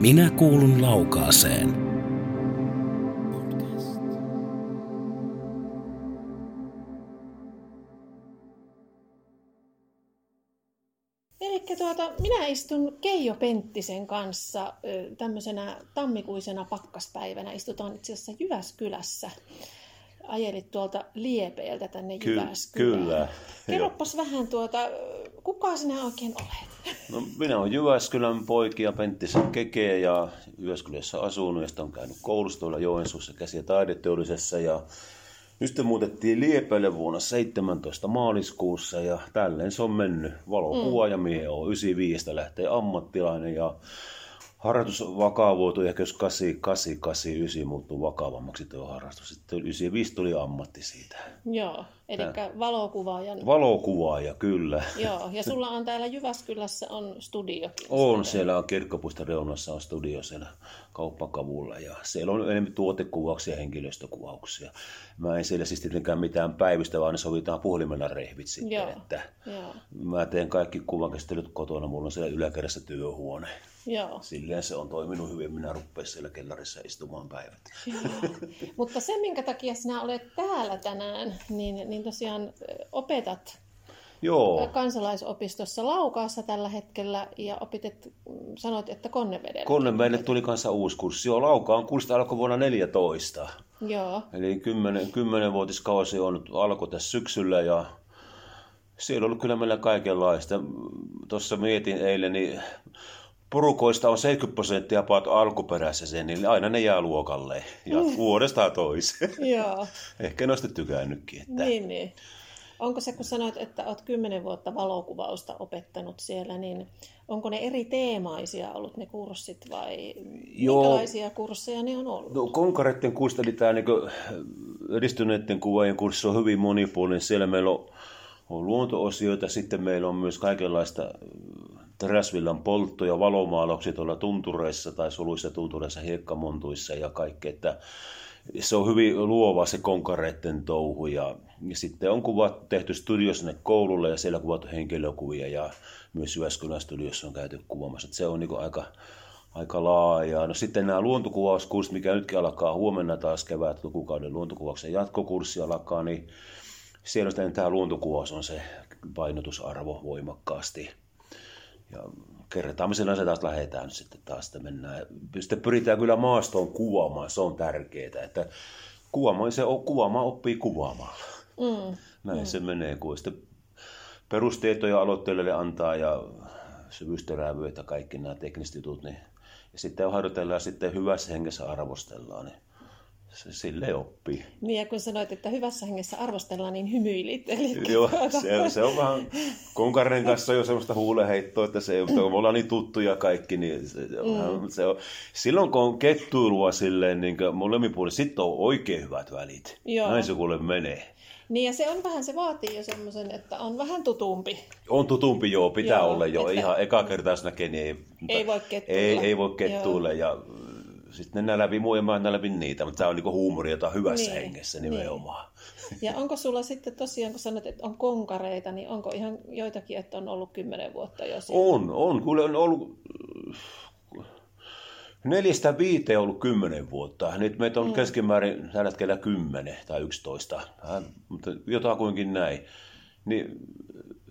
Minä kuulun laukaaseen. Eli tuota, minä istun Keijo Penttisen kanssa tämmöisenä tammikuisena pakkaspäivänä. Istutaan itse asiassa Jyväskylässä. Ajelit tuolta Liepeeltä tänne Ky- Jyväskylään. kyllä. Kerropas vähän tuota, kuka sinä oikein olet? No, minä olen Jyväskylän poikia Penttisen Keke ja Jyväskylässä asunut ja sitten on käynyt koulussa tuolla Joensuussa käsi- ja taideteollisessa ja nyt sitten muutettiin Liepeelle vuonna 17 maaliskuussa ja tälleen se on mennyt. Valokuva ja mie on 95 lähtee ammattilainen ja harrastus vakavoitui ehkä jos 8889 muuttuu vakavammaksi tuo harrastus. Sitten 95 tuli ammatti siitä. Joo, eli valokuvaajan. Valokuvaaja, kyllä. Joo, ja sulla on täällä Jyväskylässä on studiokin. On, siellä on kirkkopuiston reunassa on studio siellä kauppakavulla ja siellä on enemmän tuotekuvauksia ja henkilöstökuvauksia. Mä en siellä siis tietenkään mitään päivystä, vaan ne sovitaan puhelimella rehvit sitten. Joo, Että joo, mä teen kaikki kuvankäsittelyt kotona, mulla on siellä yläkerrassa työhuone. joo. Silleen se on toiminut hyvin, minä rupean siellä kellarissa istumaan päivät. Joo. Mutta se, minkä takia sinä olet täällä tänään, niin, niin tosiaan opetat Joo, kansalaisopistossa Laukaassa tällä hetkellä ja opitet, mm, sanoit, että Konnevedellä. Konne meille tuli kanssa uusi kurssi. Joo, Laukaan kurssi alkoi vuonna 14. Joo, Eli 10, 10-vuotiskausi on nyt alkoi tässä syksyllä ja siellä on ollut kyllä meillä kaikenlaista. Tuossa mietin eilen, niin porukoista on 70 prosenttia paat alkuperäisessä, niin aina ne jää luokalle ja vuodesta toiseen. joo. Ehkä sitten tykännytkin. Että... Niin, niin. Onko se, kun sanoit, että olet kymmenen vuotta valokuvausta opettanut siellä, niin onko ne eri teemaisia ollut ne kurssit vai Joo. minkälaisia kursseja ne on ollut? No, Konkaretten kurssi, eli tämä niin edistyneiden kuvaajien kurssi on hyvin monipuolinen. Siellä meillä on, on luonto-osioita, sitten meillä on myös kaikenlaista äh, teräsvillan polttoja, valomaalauksia tuolla tuntureissa tai soluissa tuntureissa, hiekkamontuissa ja kaikkea. Että se on hyvin luova se konkareitten touhu ja, ja sitten on kuvat tehty studio sinne koululle ja siellä kuvattu henkilökuvia ja myös Jyväskylän studiossa on käyty kuvaamassa. Se on niin aika, aika laajaa. No sitten nämä luontokuvauskurssit, mikä nytkin alkaa huomenna taas kevät lukukauden luontokuvauksen jatkokurssi alkaa, niin siellä sitten tämä luontokuvaus on se painotusarvo voimakkaasti. Ja sen asian taas lähdetään sitten taas, että mennään. Sitten pyritään kyllä maastoon kuvaamaan, se on tärkeää, että kuvaamaan, se on, kuvaamaan oppii kuvaamalla. Mm. Näin mm. se menee, kun sitten perustietoja aloittelijoille antaa ja syvyystöräävyöt ja kaikki nämä tekniset jutut, niin ja sitten harjoitellaan sitten hyvässä hengessä arvostellaan, niin se silleen oppii. Niin ja kun sanoit, että hyvässä hengessä arvostellaan, niin hymyilit. Eli Joo, se, se on vähän konkarinen kanssa jo semmoista huuleheittoa, että se, me ollaan niin tuttuja kaikki, niin se, mm. se on, silloin kun on kettuilua silleen, niin molemmin puolin, sitten on oikein hyvät välit. Joo. Näin se kuule menee. Niin ja se on vähän, se vaatii jo semmoisen, että on vähän tutumpi. On tutumpi, joo, pitää Joo, olla jo. että- Ihan eka kertaa jos näkee, niin ei, Ei voi kettuilla. Ei, ei voi kettuille ja sitten ne läpi muu ja mä läpi niitä, mutta tämä on niinku huumoria, jota on hyvässä Niin, hengessä niin. nimenomaan. Ja onko sulla sitten tosiaan, kun sanoit, että on konkareita, niin onko ihan joitakin, että on ollut kymmenen vuotta jo siellä? On, on. Kyllä on ollut neljästä viiteen ollut kymmenen vuotta. Nyt meitä on mm. keskimäärin tällä hetkellä kymmenen tai yksitoista, Vähän, mutta jotakuinkin näin. Niin,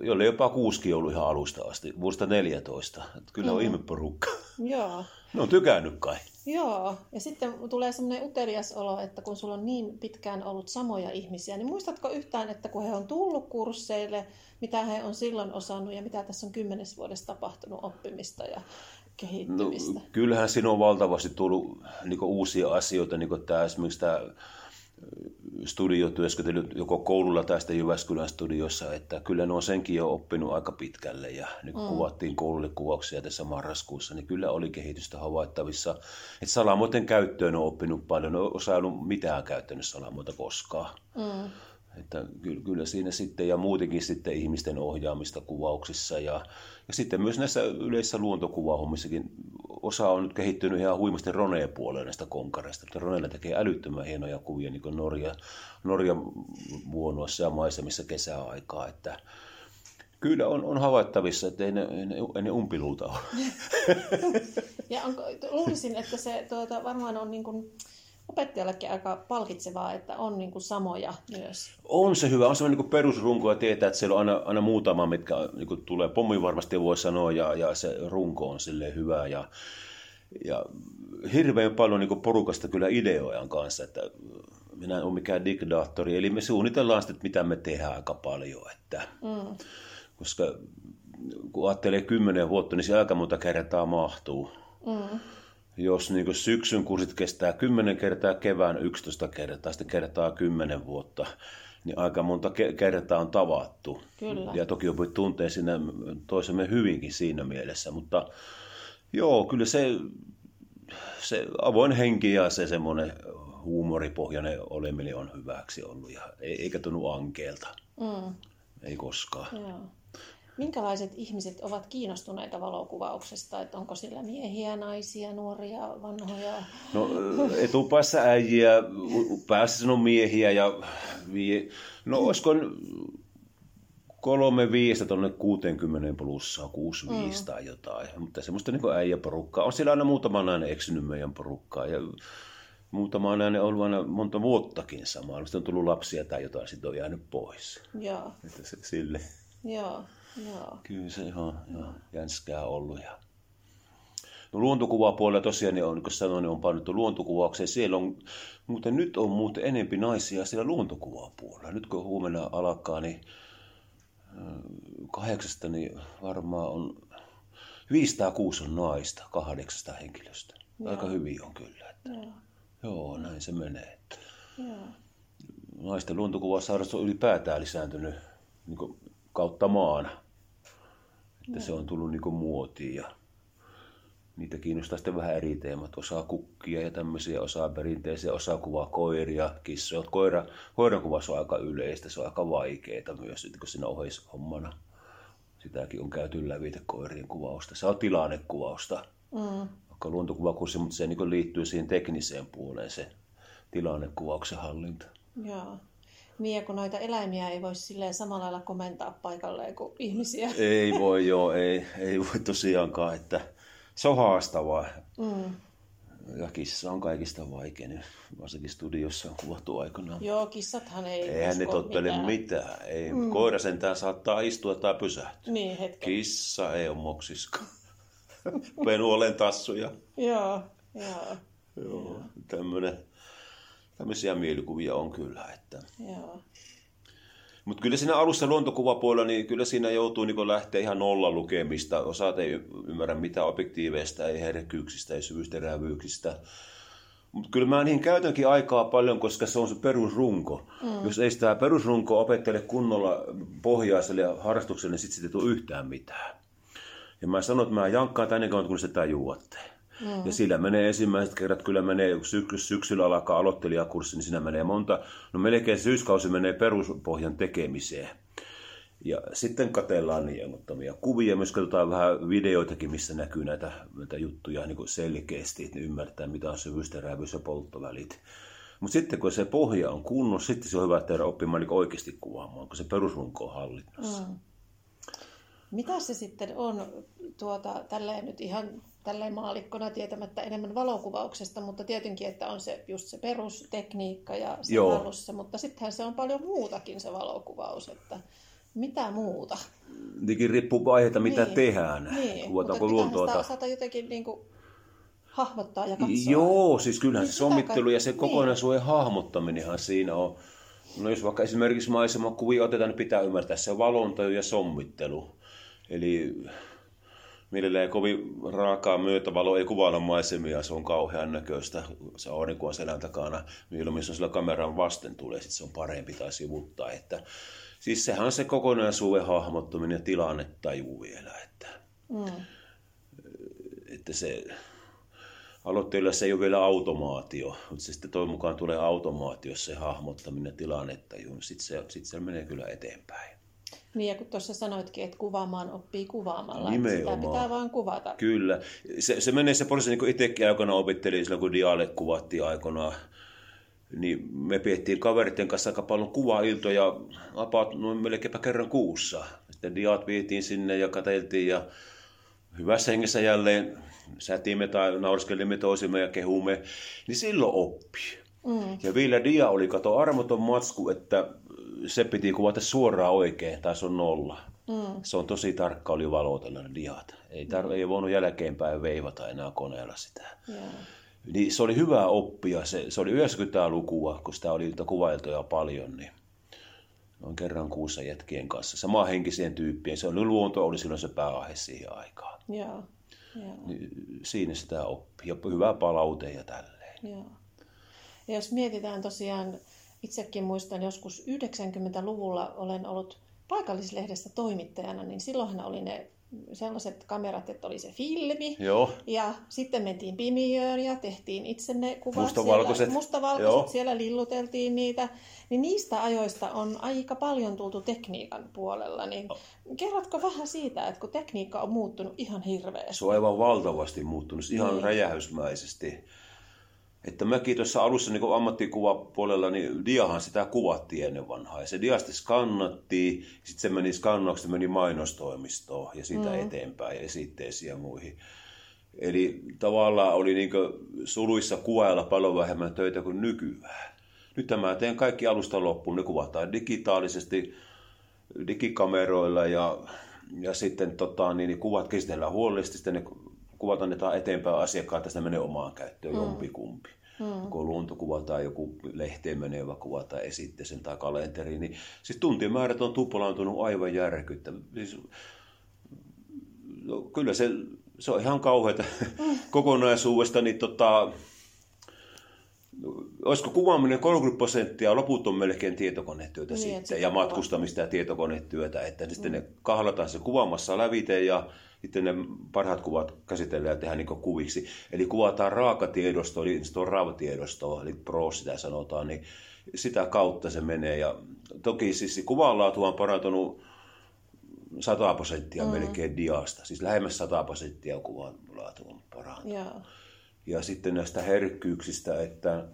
jolle jopa kuusikin ollut ihan alusta asti, vuodesta 14. Että kyllä on ihme porukka. Joo. Ne on tykännyt kai. Joo, ja sitten tulee semmoinen utelias olo, että kun sulla on niin pitkään ollut samoja ihmisiä, niin muistatko yhtään, että kun he on tullut kursseille, mitä he on silloin osannut ja mitä tässä on kymmenes vuodessa tapahtunut oppimista ja No, kehittymistä? kyllähän siinä on valtavasti tullut niin uusia asioita, niin kuin tämä, esimerkiksi tämä studiotyöskentely joko koululla tai sitten Jyväskylän studiossa, että kyllä ne on senkin jo oppinut aika pitkälle ja niin kun mm. kuvattiin koululle kuvauksia tässä marraskuussa, niin kyllä oli kehitystä havaittavissa. Että salamoiden käyttöön on oppinut paljon, ne on osannut mitään käyttänyt salamoita koskaan. Mm. Että kyllä, siinä sitten ja muutenkin sitten ihmisten ohjaamista kuvauksissa ja, ja sitten myös näissä yleisissä luontokuvahommissakin osa on nyt kehittynyt ihan huimasti Roneen puolelle näistä konkareista. Että Roneella tekee älyttömän hienoja kuvia niin kuin Norja, Norjan vuonoissa ja maisemissa kesäaikaa. Että Kyllä on, on havaittavissa, että ei ne, ei ne, ei ne umpiluuta ole. Ja onko, luulisin, että se tuota, varmaan on niin kuin opettajallekin aika palkitsevaa, että on niin kuin samoja myös. On se hyvä, on se niin perusrunko ja tietää, että siellä on aina, aina muutama, mitkä niin kuin tulee. Pommi varmasti voi sanoa ja, ja se runko on sille hyvä ja, ja hirveän paljon niin porukasta kyllä ideojan kanssa, että minä en ole mikään diktaattori, eli me suunnitellaan sitten, mitä me tehdään aika paljon, että, mm. koska kun ajattelee kymmenen vuotta, niin se aika monta kertaa mahtuu. Mm. Jos niin syksyn kurssit kestää 10 kertaa, kevään 11 kertaa, sitten kertaa 10 vuotta, niin aika monta ke- kertaa on tavattu. Kyllä. Ja toki voi tuntea siinä toisemme hyvinkin siinä mielessä, mutta joo, kyllä se, se avoin henki ja se semmoinen huumoripohjainen oleminen on hyväksi ollut ja eikä tunnu ankeelta. Mm. Ei koskaan. Joo. Minkälaiset ihmiset ovat kiinnostuneita valokuvauksesta? Että onko sillä miehiä, naisia, nuoria, vanhoja? No etupäässä äijiä, päässä on miehiä ja vie... no olisiko kolme viistä tuonne 60 plussaa, kuusi mm. tai jotain. Mutta semmoista niin äijäporukkaa. On siellä aina muutama nainen eksynyt meidän porukkaa. Ja muutama on ollut aina monta vuottakin samaa. Sitten on tullut lapsia tai jotain, sitten on jäänyt pois. Joo. Että se, sille. Joo. Joo. Kyllä se ihan, ihan jänskää ollut. Ja... No luontokuvapuolella tosiaan, niin on, niin kuin sanoin, niin on painottu luontokuvaukseen. Siellä on, mutta nyt on muuten enempi naisia siellä luontokuvapuolella. Nyt kun huomenna alkaa, niin kahdeksasta niin varmaan on 506 on naista kahdeksasta henkilöstä. Joo. Aika hyvin on kyllä. Että, joo. joo, näin se menee. Joo. Naisten luontokuvausharrastus on ylipäätään lisääntynyt niin kautta maana. Että se on tullut niin muotiin ja niitä kiinnostaa sitten vähän eri teemat. Osaa kukkia ja tämmöisiä, osaa perinteisiä, osaa kuvaa koiria, kissoja. Koira, koiran kuvassa on aika yleistä, se on aika vaikeaa myös, kun siinä oheishommana. Sitäkin on käyty läpi koirien kuvausta. Se on tilannekuvausta, mm. vaikka luontokuvakurssi, mutta se niin liittyy siihen tekniseen puoleen, se tilannekuvauksen hallinta. Joo. Ja kun noita eläimiä ei voi silleen samalla lailla komentaa paikalleen kuin ihmisiä. Ei voi, joo, ei, ei voi tosiaankaan, että se on haastavaa. Mm. Ja kissa on kaikista vaikein, varsinkin studiossa on kuvattu aikanaan. Joo, kissathan ei Eihän ne tottele mitään. mitään. Ei. Mm. Koira sentään saattaa istua tai pysähtyä. Niin, hetken. Kissa ei ole moksiska. Penuolen tassuja. joo, joo. Joo, tämmöinen tämmöisiä mielikuvia on kyllä. Että... Joo. Mutta kyllä siinä alussa luontokuvapuolella, niin kyllä siinä joutuu niin lähteä ihan nolla lukemista. Osaat ei ymmärrä mitä objektiiveista, ei herkkyyksistä, ei syvyysterävyyksistä. Mutta kyllä mä niihin käytänkin aikaa paljon, koska se on se perusrunko. Mm. Jos ei sitä perusrunkoa opettele kunnolla pohjaiselle ja harrastukselle, niin sitten siitä ei tule yhtään mitään. Ja mä sanon, että mä jankkaan tänne kautta, kun sitä juotte. Mm. Ja sillä menee ensimmäiset kerrat, kyllä menee syksy, syksyllä alkaa aloittelijakurssi, niin siinä menee monta, no melkein syyskausi menee peruspohjan tekemiseen. Ja sitten katellaan niemottomia kuvia, myös katsotaan vähän videoitakin, missä näkyy näitä, näitä juttuja niin kuin selkeästi, että ne ymmärtää, mitä on syvyysterävyys ja polttovälit. Mutta sitten kun se pohja on kunnossa, sitten se on hyvä tehdä oppimaan niin oikeasti kuvaamaan, kun se perusrunko on hallinnassa. Mm. Mitä se sitten on, tuota, tälleen nyt ihan tälleen maalikkona tietämättä enemmän valokuvauksesta, mutta tietenkin, että on se just se perustekniikka ja se mutta sittenhän se on paljon muutakin se valokuvaus, että mitä muuta? Tietenkin riippuu vaiheita, mitä niin, tehdään. Niin, mutta luontoa. Sitä osata jotenkin niin kuin hahmottaa ja katsoa. Joo, siis kyllähän niin se sommittelu ja se niin. kokonaisuuden hahmottaminenhan siinä on. No jos vaikka esimerkiksi maisemakuvia otetaan, niin pitää ymmärtää se valonta ja sommittelu. Eli mielellään kovin raakaa myötävalo ei kuvailla maisemia, se on kauhean näköistä. Se aurinko on selän takana, milloin se on sillä kameran vasten tulee, sitten se on parempi tai sivuttaa. Että, siis sehän on se kokonaisuuden hahmottuminen ja tilannetaju vielä. Että, mm. että se, aloitteella se ei ole vielä automaatio, mutta se sitten toivon mukaan tulee automaatio, se hahmottaminen ja tilannetaju, sitten se, sit se menee kyllä eteenpäin. Niin ja kun tuossa sanoitkin, että kuvaamaan oppii kuvaamalla, Nimenomaan. sitä pitää vaan kuvata. Kyllä. Se, se menee se prosessi, niin kuin itsekin aikana opettelin silloin, kun dialle kuvattiin aikanaan. niin me piettiin kaveritten kanssa aika paljon kuvailtoja, about noin melkeinpä kerran kuussa. Sitten diat vietiin sinne ja katseltiin ja hyvässä hengessä jälleen sätimme tai nauriskelimme toisimme ja kehumme, niin silloin oppi. Mm. Ja vielä dia oli kato armoton matsku, että se piti kuvata suoraan oikein, tai se on nolla. Mm. Se on tosi tarkka oli valotella ne diat. Ei, tar- ei voinut jälkeenpäin veivata enää koneella sitä. Yeah. Niin se oli hyvä oppia. Se, se oli 90-lukua, kun sitä oli kuvailtoja paljon, niin noin kerran kuussa jätkien kanssa. Samanhenkisien tyyppien. Se oli luonto, oli silloin se pääaihe siihen aikaan. Yeah. Yeah. Niin siinä sitä oppii. Ja hyvä palaute ja tälleen. Yeah. Ja jos mietitään tosiaan, itsekin muistan joskus 90-luvulla olen ollut paikallislehdessä toimittajana, niin silloinhan oli ne sellaiset kamerat, että oli se filmi. Joo. Ja sitten mentiin pimiöön ja tehtiin itse ne kuvat. Mustavalkoiset. Siellä, mustavalkoiset, Joo. siellä lilluteltiin niitä. Niin niistä ajoista on aika paljon tultu tekniikan puolella. Niin kerrotko vähän siitä, että kun tekniikka on muuttunut ihan hirveästi? Se on aivan valtavasti muuttunut, ihan niin. räjähysmäisesti. Että mäkin tuossa alussa niin ammattikuvapuolella, niin diahan sitä kuvattiin ennen vanhaa. Ja se diasti skannattiin, sitten se meni skannauksesta, meni mainostoimistoon ja siitä mm. eteenpäin ja esitteisiin ja muihin. Eli tavallaan oli niin suluissa kuvailla paljon vähemmän töitä kuin nykyään. Nyt mä teen kaikki alusta loppuun, ne kuvataan digitaalisesti, digikameroilla ja, ja sitten tota, niin, niin kuvat käsitellään huolellisesti, sitten ne kuvat annetaan eteenpäin asiakkaan, tästä menee omaan käyttöön mm. jompikumpi. Mm. Joko luontokuva tai joku lehteen menevä kuva tai esitteisen tai kalenteri, niin siis tuntimäärät on tuplaantunut aivan järkyttävä. Siis, no, kyllä se, se on ihan kauheata mm. kokonaisuudesta, niin tota, olisiko kuvaaminen 30 prosenttia, loput on melkein tietokonetyötä niin, sitten, ja matkustamista ja tietokonetyötä, että mm. sitten ne kahlataan se kuvaamassa lävite ja sitten ne parhaat kuvat käsitellään ja tehdään niin kuviksi. Eli kuvataan raakatiedostoa, eli se on RAV-tiedostoa, eli PRO sitä sanotaan, niin sitä kautta se menee. Ja toki siis kuvanlaatu on parantunut 100 prosenttia mm. melkein diasta, siis lähemmäs 100 prosenttia kuvanlaatu on parantunut. Yeah. Ja sitten näistä herkkyyksistä, että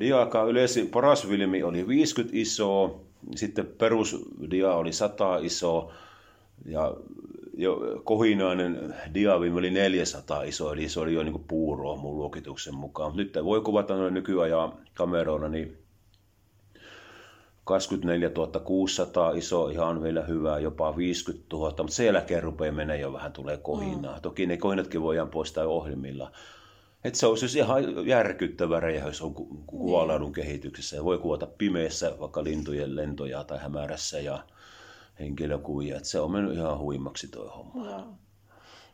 diakaa yleisin paras filmi oli 50 isoa, sitten perusdia oli 100 isoa, ja jo kohinainen diavim oli 400 iso, eli se oli jo niin puuroa mun luokituksen mukaan. Nyt voi kuvata noin nykyajan kameroilla, niin 24 600 iso, ihan vielä hyvä, jopa 50 000, mutta sen jälkeen rupeaa menee jo vähän tulee kohinaa. Mm. Toki ne kohinatkin voidaan poistaa ohjelmilla. Että se on siis ihan järkyttävä räjähys on kuvalaadun niin. kehityksessä. Ja voi kuvata pimeässä vaikka lintujen lentoja tai hämärässä ja henkilökuvia. Että se on mennyt ihan huimaksi tuo homma. Joo.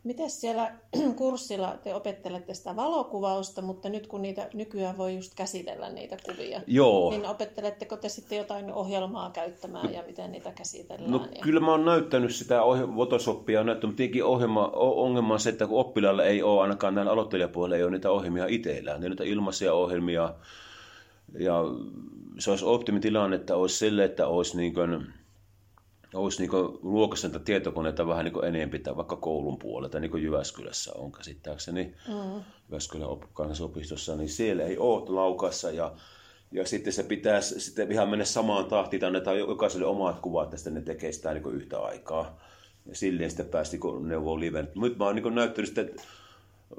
Miten siellä kurssilla te opettelette sitä valokuvausta, mutta nyt kun niitä nykyään voi just käsitellä niitä kuvia, Joo. niin opetteletteko te sitten jotain ohjelmaa käyttämään ja miten niitä käsitellään? No ja... kyllä mä oon näyttänyt sitä Photoshopia, näyttänyt, mutta tietenkin ohjelma, ongelma on se, että kun oppilailla ei ole, ainakaan näillä aloittelijapuolella ei ole niitä ohjelmia itsellään, ne niitä ilmaisia ohjelmia, ja se olisi optimitilanne, että olisi sille, että olisi niin kuin, olisi niin luokassa niitä tietokoneita vähän niin enemmän tai vaikka koulun puolelta, niin kuin Jyväskylässä on käsittääkseni, mm. Jyväskylän kansallisopistossa, niin siellä ei ole laukassa ja ja sitten se pitäisi sitten ihan mennä samaan tahtiin, annetaan jokaiselle omat kuvat, tästä ne tekee sitä niin yhtä aikaa. Ja silleen sitten päästi kun neuvoo liven. Nyt mä oon niin näyttänyt sitten,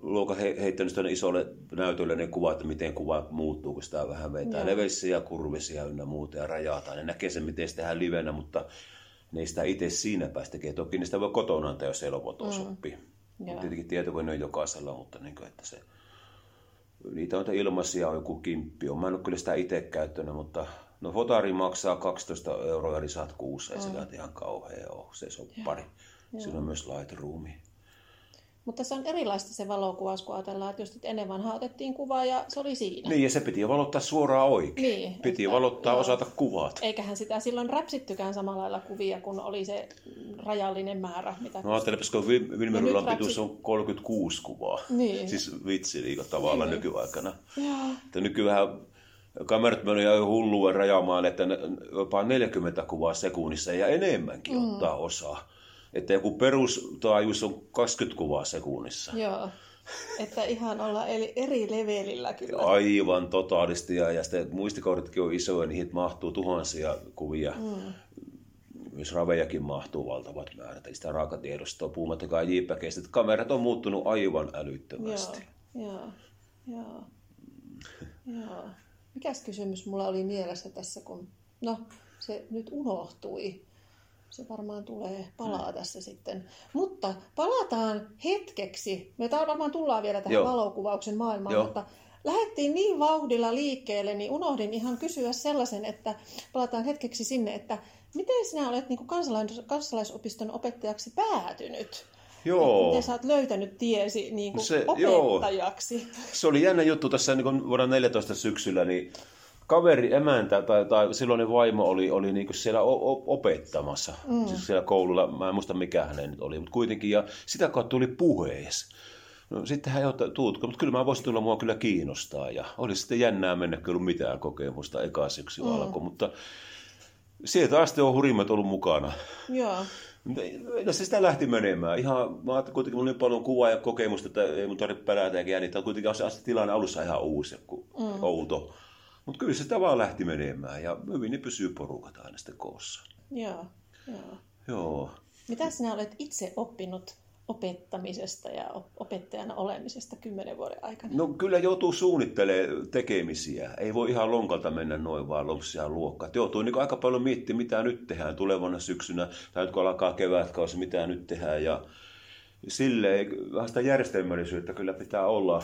luokan he, heittänyt tuonne isolle näytölle ne kuvat, että miten kuva muuttuu, kun sitä vähän vetää leveissä ja kurvisia ynnä muuta ja rajataan. Ne näkee sen, miten se tehdään livenä, mutta ne ei sitä itse siinä päästä tekee. Toki niistä voi kotona antaa, jos ei lopoto mm. sopii. Tietenkin tietokone on jokaisella, mutta niin kuin, että se, niitä on ilmaisia on joku kimppi. Mä en ole kyllä sitä itse käyttänyt, mutta no fotari maksaa 12 euroa, eli saat kuussa, ei mm. se ihan kauhea ole, se soppari. Siinä on myös Lightroomi. Mutta se on erilaista se valokuvaus, kun ajatellaan, että just ennen vanhaa otettiin kuva ja se oli siinä. Niin, ja se piti valottaa suoraan oikein. Niin, piti että, valottaa, joo. osata kuvat. Eiköhän sitä silloin räpsittykään samalla lailla kuvia, kun oli se rajallinen määrä. Mitä no ajattelepas, kun Vilmerullan pituus on 36 kuvaa. Niin. Siis vitsi niin tavallaan niin. nykyaikana. Että nykyään kamerat menee jo hullua rajaamaan, että jopa 40 kuvaa sekunnissa ja enemmänkin mm. ottaa osaa että joku perustaajuus on 20 kuvaa sekunnissa. Joo. Että ihan olla eli eri levelillä kyllä. Aivan totaalisti. Ja, ja sitten muistikohditkin on isoja, niihin mahtuu tuhansia kuvia. Mm. Myös ravejakin mahtuu valtavat määrät. Eli sitä raakatiedostoa, puhumattakaan JPGistä. Kamerat on muuttunut aivan älyttömästi. Joo, joo, joo. joo. Mikäs kysymys mulla oli mielessä tässä, kun... No, se nyt unohtui se varmaan tulee, palaa mm. tässä sitten. Mutta palataan hetkeksi. Me varmaan tullaan vielä tähän Joo. valokuvauksen maailmaan, Joo. mutta lähdettiin niin vauhdilla liikkeelle, niin unohdin ihan kysyä sellaisen, että palataan hetkeksi sinne, että miten sinä olet niin kansalais- kansalaisopiston opettajaksi päätynyt? Joo. Miten sä oot löytänyt tiesi niin kuin se, opettajaksi? Joo. Se oli jännä juttu tässä niin vuonna 14 syksyllä, niin kaveri, emäntä tai, tai silloinen vaimo oli, oli niin siellä opettamassa, mm. siis siellä koululla, mä en muista mikä hänen nyt oli, mutta kuitenkin, ja sitä kautta tuli puhees. No, sitten hän ei tuutko, mutta kyllä mä voisin tulla, mua kyllä kiinnostaa, ja oli sitten jännää mennä, kyllä mitään kokemusta, eka syksy mm. alkoi, mutta sieltä asti on hurimmat ollut mukana. Joo. No se sitä lähti menemään. Ihan, mä ajattelin kuitenkin, mulla oli paljon kuvaa ja kokemusta, että ei mun tarvitse pelätä eikä jännittää. Kuitenkin se tilanne alussa ihan uusi, mm. outo. Mutta kyllä se vaan lähti menemään ja hyvin ne pysyy porukat aina sitten koossa. Joo, joo. Joo. Mitä sinä olet itse oppinut opettamisesta ja opettajana olemisesta kymmenen vuoden aikana? No kyllä joutuu suunnittelemaan tekemisiä. Ei voi ihan lonkalta mennä noin vaan lompsia luokkaan. Joutuu niin aika paljon miettimään, mitä nyt tehdään tulevana syksynä, tai nyt kun alkaa kevätkausi, mitä nyt tehdään. Ja silleen vähän sitä järjestelmällisyyttä kyllä pitää olla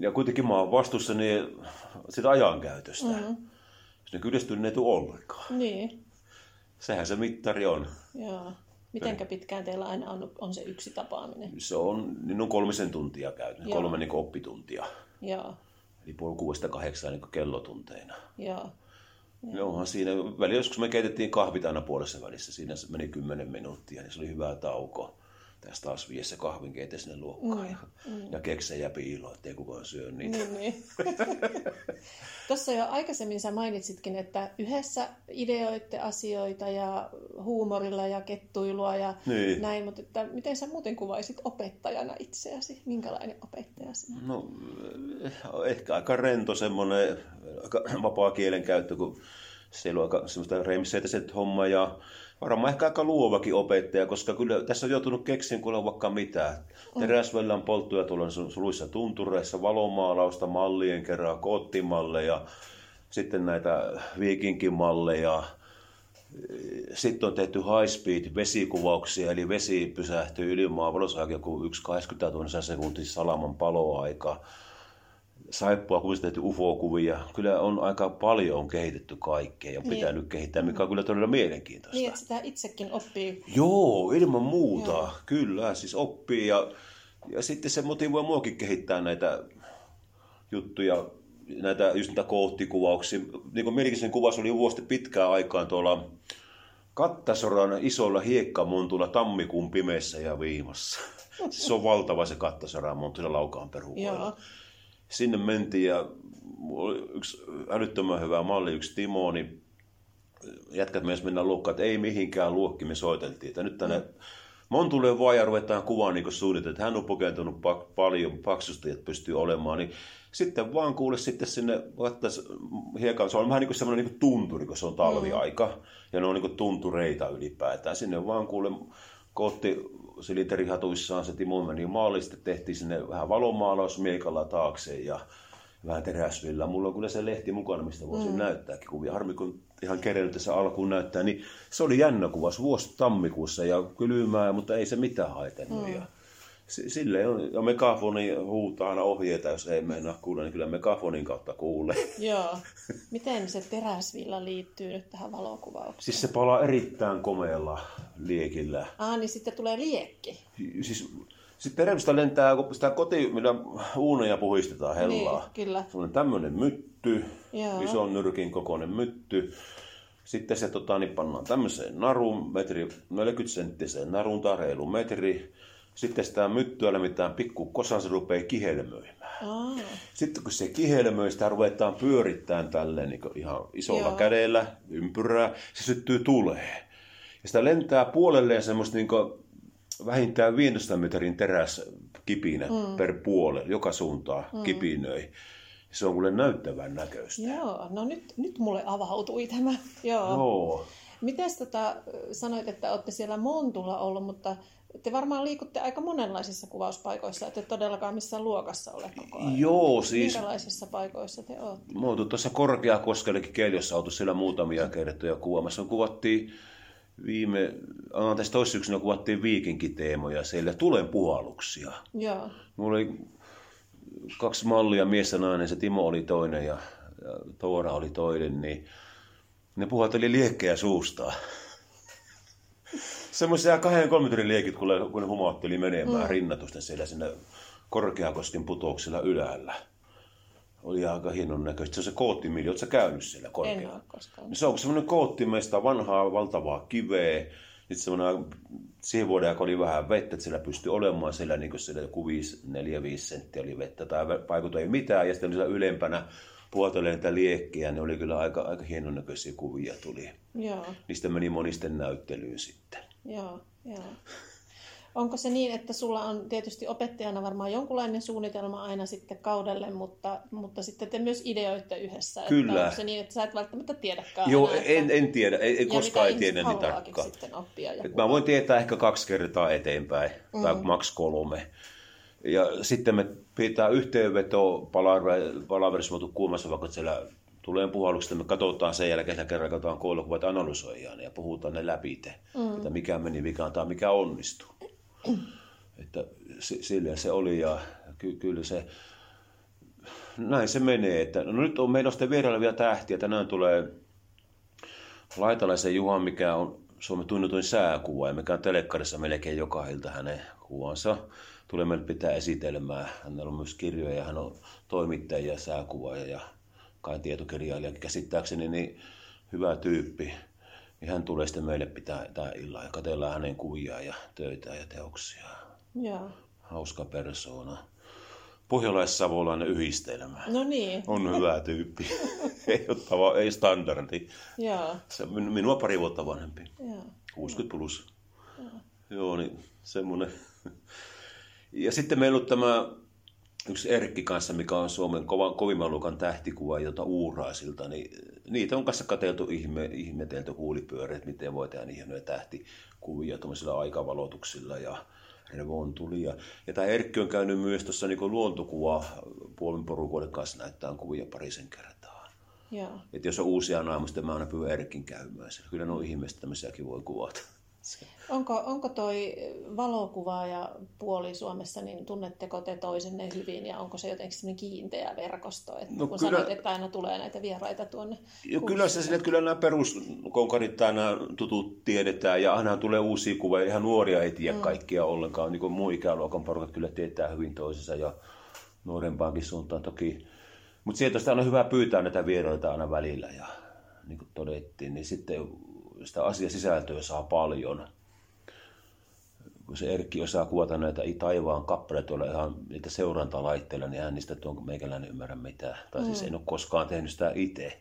ja kuitenkin mä oon vastuussa niin sitä ajankäytöstä. Mm-hmm. Jos ne kyllästynyt ei tule ollenkaan. Niin. Sehän se mittari on. Joo. Mitenkä pitkään teillä aina on, on se yksi tapaaminen? Se on, niin on kolmisen tuntia käynyt, Joo. kolme niin oppituntia. Joo. Eli puoli kuudesta kahdeksaan niin kellotunteina. Joo. Joo. Onhan siinä, välillä joskus me keitettiin kahvit aina puolessa välissä, siinä meni kymmenen minuuttia, niin se oli hyvä tauko tässä taas vie se kahvinkeite sinne luokkaan mm, ja, mm. ja keksejä piiloon, ettei kukaan syö niitä. Niin, niin. Tuossa jo aikaisemmin sä mainitsitkin, että yhdessä ideoitte asioita ja huumorilla ja kettuilua ja niin. näin, mutta että miten sä muuten kuvaisit opettajana itseäsi? Minkälainen opettaja sinä? No ehkä aika rento semmoinen aika vapaa kielenkäyttö, kun siellä on aika semmoista remseitä homma ja varmaan ehkä aika luovakin opettaja, koska kyllä tässä on joutunut keksin kuule vaikka mitä. Teräsvellän polttuja tulee suluissa tuntureissa, valomaalausta, mallien kerran, koottimalleja, sitten näitä viikinkimalleja, sitten on tehty high speed vesikuvauksia, eli vesi pysähtyy ylimaan valossa joku 1,80 sekuntia salaman paloaika saippua kuvista tehty UFO-kuvia. Kyllä on aika paljon on kehitetty kaikkea ja on niin. pitänyt kehittää, mikä on kyllä todella mielenkiintoista. Niin, että sitä itsekin oppii. Joo, ilman muuta. Joo. Kyllä, siis oppii ja, ja sitten se motivoi muakin kehittää näitä juttuja, näitä, just näitä koottikuvauksia. Niin kuin mielenkiintoinen kuvas oli vuosi pitkään aikaan tuolla Kattasoran isolla hiekkamontulla tammikuun pimeässä ja viimassa. se on valtava se Kattasoran montu laukaan perukoilla sinne mentiin ja yksi älyttömän hyvä malli, yksi Timo, niin jätkät myös mennä luokkaan, että ei mihinkään luokki, me soiteltiin. Että nyt tänne Montulle vaan ja ruvetaan kuvaan niin suunnitelma, että hän on pukentunut pak- paljon paksusti, että pystyy olemaan. Niin sitten vaan kuule sitten sinne, hiekan, se on vähän niin kuin semmoinen niin tunturi, kun se on talviaika. Mm. Ja ne on niin kuin tuntureita ylipäätään. Sinne vaan kuule kootti silinterihatuissaan se Timo meni maaliin, sitten tehtiin sinne vähän valomaalaus miekalla taakse ja vähän teräsvillä. Mulla on kyllä se lehti mukana, mistä voisin mm. näyttääkin kuvia. Harmi, kun ihan kerennyt tässä alkuun näyttää, niin se oli jännä kuvaus vuosi tammikuussa ja kylmää, mutta ei se mitään haitannut. Mm. Ja sille on, ja megafoni huutaa aina ohjeita, jos ei mennä kuulla, niin kyllä megafonin kautta kuulee. Joo. Miten se teräsvilla liittyy nyt tähän valokuvaukseen? Siis se palaa erittäin komealla liekillä. Ah, niin sitten tulee liekki. Siis sitten terävistä lentää, kun sitä koti, millä uuneja puhistetaan hellaa. Niin, kyllä. Se on tämmöinen mytty, Joo. ison nyrkin kokoinen mytty. Sitten se tota, niin pannaan tämmöiseen naruun, metri, 40 senttiseen narun tai reilu metri. Sitten sitä myttyä lämmitään pikku kosan, se rupeaa kihelmöimään. Aa. Sitten kun se kihelmöi, sitä ruvetaan pyörittämään tälleen niin ihan isolla Joo. kädellä, ympyrää, se syttyy tulee. Ja sitä lentää puolelleen semmoista niin vähintään 500 metrin teräs kipinä mm. per puole, joka suuntaan mm. kipinöi. Se on kuule näyttävän näköistä. Joo, no nyt, nyt mulle avautui tämä. Joo. Joo. Mites tota, sanoit, että olette siellä Montulla ollut, mutta te varmaan liikutte aika monenlaisissa kuvauspaikoissa, että todellakaan missään luokassa ole koko ajan. Joo, siis... Minkälaisissa paikoissa te olette? Mä oon tuossa Korkeakoskellekin Keljossa oltu siellä muutamia kertoja kuvaamassa. Kuvattiin viime, anteeksi toissyksynä kuvattiin viikinkiteemoja siellä, tulen puhalluksia. Joo. Mulla oli kaksi mallia, mies ja nainen, se Timo oli toinen ja, ja Toora oli toinen, niin ne puhalteli liekkejä suustaan. Semmoisia kahden kolmen tunnin liekit, kun kun ne humautteli menemään mm. rinnatusten siellä sinne Korkeakosken putouksella ylällä. Oli aika hienon näköistä. Se on se koottimili, ootko käynyt siellä korkealla? En. Se on semmoinen koottimeista vanhaa valtavaa kiveä. Sitten semmoinen, siihen vuoden aika oli vähän vettä, että siellä pystyi olemaan siellä, niin siellä joku 4-5 senttiä oli vettä tai vaikuta ei mitään. Ja sitten oli siellä ylempänä puoltelee niitä liekkiä, ne oli kyllä aika, aika hienon näköisiä kuvia tuli. Joo. Niistä meni monisten näyttelyyn sitten. Joo, joo. Onko se niin, että sulla on tietysti opettajana varmaan jonkunlainen suunnitelma aina sitten kaudelle, mutta, mutta sitten te myös ideoitte yhdessä? Kyllä. Että onko se niin, että sä et välttämättä tiedäkään Joo, aina, en, en tiedä. En, en koskaan ei tiedä niin tarkkaan. sitten oppia. Ja mä voin tietää ehkä kaksi kertaa eteenpäin, mm. tai maks kolme. Ja sitten me pitää yhteenveto palaverissa, mutta kuumassa vaikka siellä tulee puhalluksesta, me katsotaan sen jälkeen, että kerran katsotaan koulukuvat analysoijaan ja puhutaan ne läpi, mm. että mikä meni vikaan tai mikä onnistuu. Että sillä se oli ja ky- kyllä se, näin se menee. Että, no nyt on meillä on sitten vierailevia tähtiä. Tänään tulee Laitalaisen Juha, mikä on Suomen tunnetuin sääkuva, ja mikä on telekkarissa melkein joka ilta hänen kuvansa. Tulee meille pitää esitelmää. Hänellä on myös kirjoja ja hän on toimittaja ja sääkuvaaja ja kai tietokirjailija käsittääkseni, niin hyvä tyyppi. Niin hän tulee sitten meille pitää tämä illan ja katsellaan hänen kuvia ja töitä ja teoksia. Joo. Hauska persoona. Pohjalais-savolainen yhdistelmä. No niin. On hyvä tyyppi. ei, ottava, ei standardi. Joo. Se minua pari vuotta vanhempi. Joo. 60 plus. Joo. Joo, niin semmoinen. Ja sitten meillä on tämä yksi Erkki kanssa, mikä on Suomen kovan, kovimman luokan tähtikuva, jota uuraisilta, niin niitä on kanssa katseltu ihme, ihmetelty huulipyöreät, miten voi tehdä niin hienoja tähtikuvia tuollaisilla aikavalotuksilla ja revontulia. Ja tämä Erkki on käynyt myös tuossa niin luontokuva puolen porukoiden kanssa näyttää kuvia parisen kertaa. Joo. Että jos on uusia naamusta, mä aina pyydän Erkin käymään siellä. Kyllä ne on ihmeistä, tämmöisiäkin voi kuvata. Onko, onko toi valokuvaaja puoli Suomessa, niin tunnetteko te toisenne hyvin ja onko se jotenkin kiinteä verkosto? Että no kun kyllä, sanoit, että aina tulee näitä vieraita tuonne. Jo, kyllä se sille, kyllä nämä peruskonkarit nämä tutut tiedetään ja aina tulee uusia kuvia. Ihan nuoria ei tiedä mm. kaikkia ollenkaan. Niin kuin muu ikäluokan porukat kyllä tietää hyvin toisensa ja nuorempaankin suuntaan toki. Mutta sieltä on aina hyvä pyytää näitä vieraita aina välillä ja niin kuin todettiin, niin sitten sitä asiasisältöä saa paljon. Kun se Erkki osaa kuvata näitä taivaan kappaleita tuolla ihan niitä seurantalaitteilla, niin hän niistä tuon meikäläinen ymmärrä mitään. Tai siis mm. en ole koskaan tehnyt sitä itse.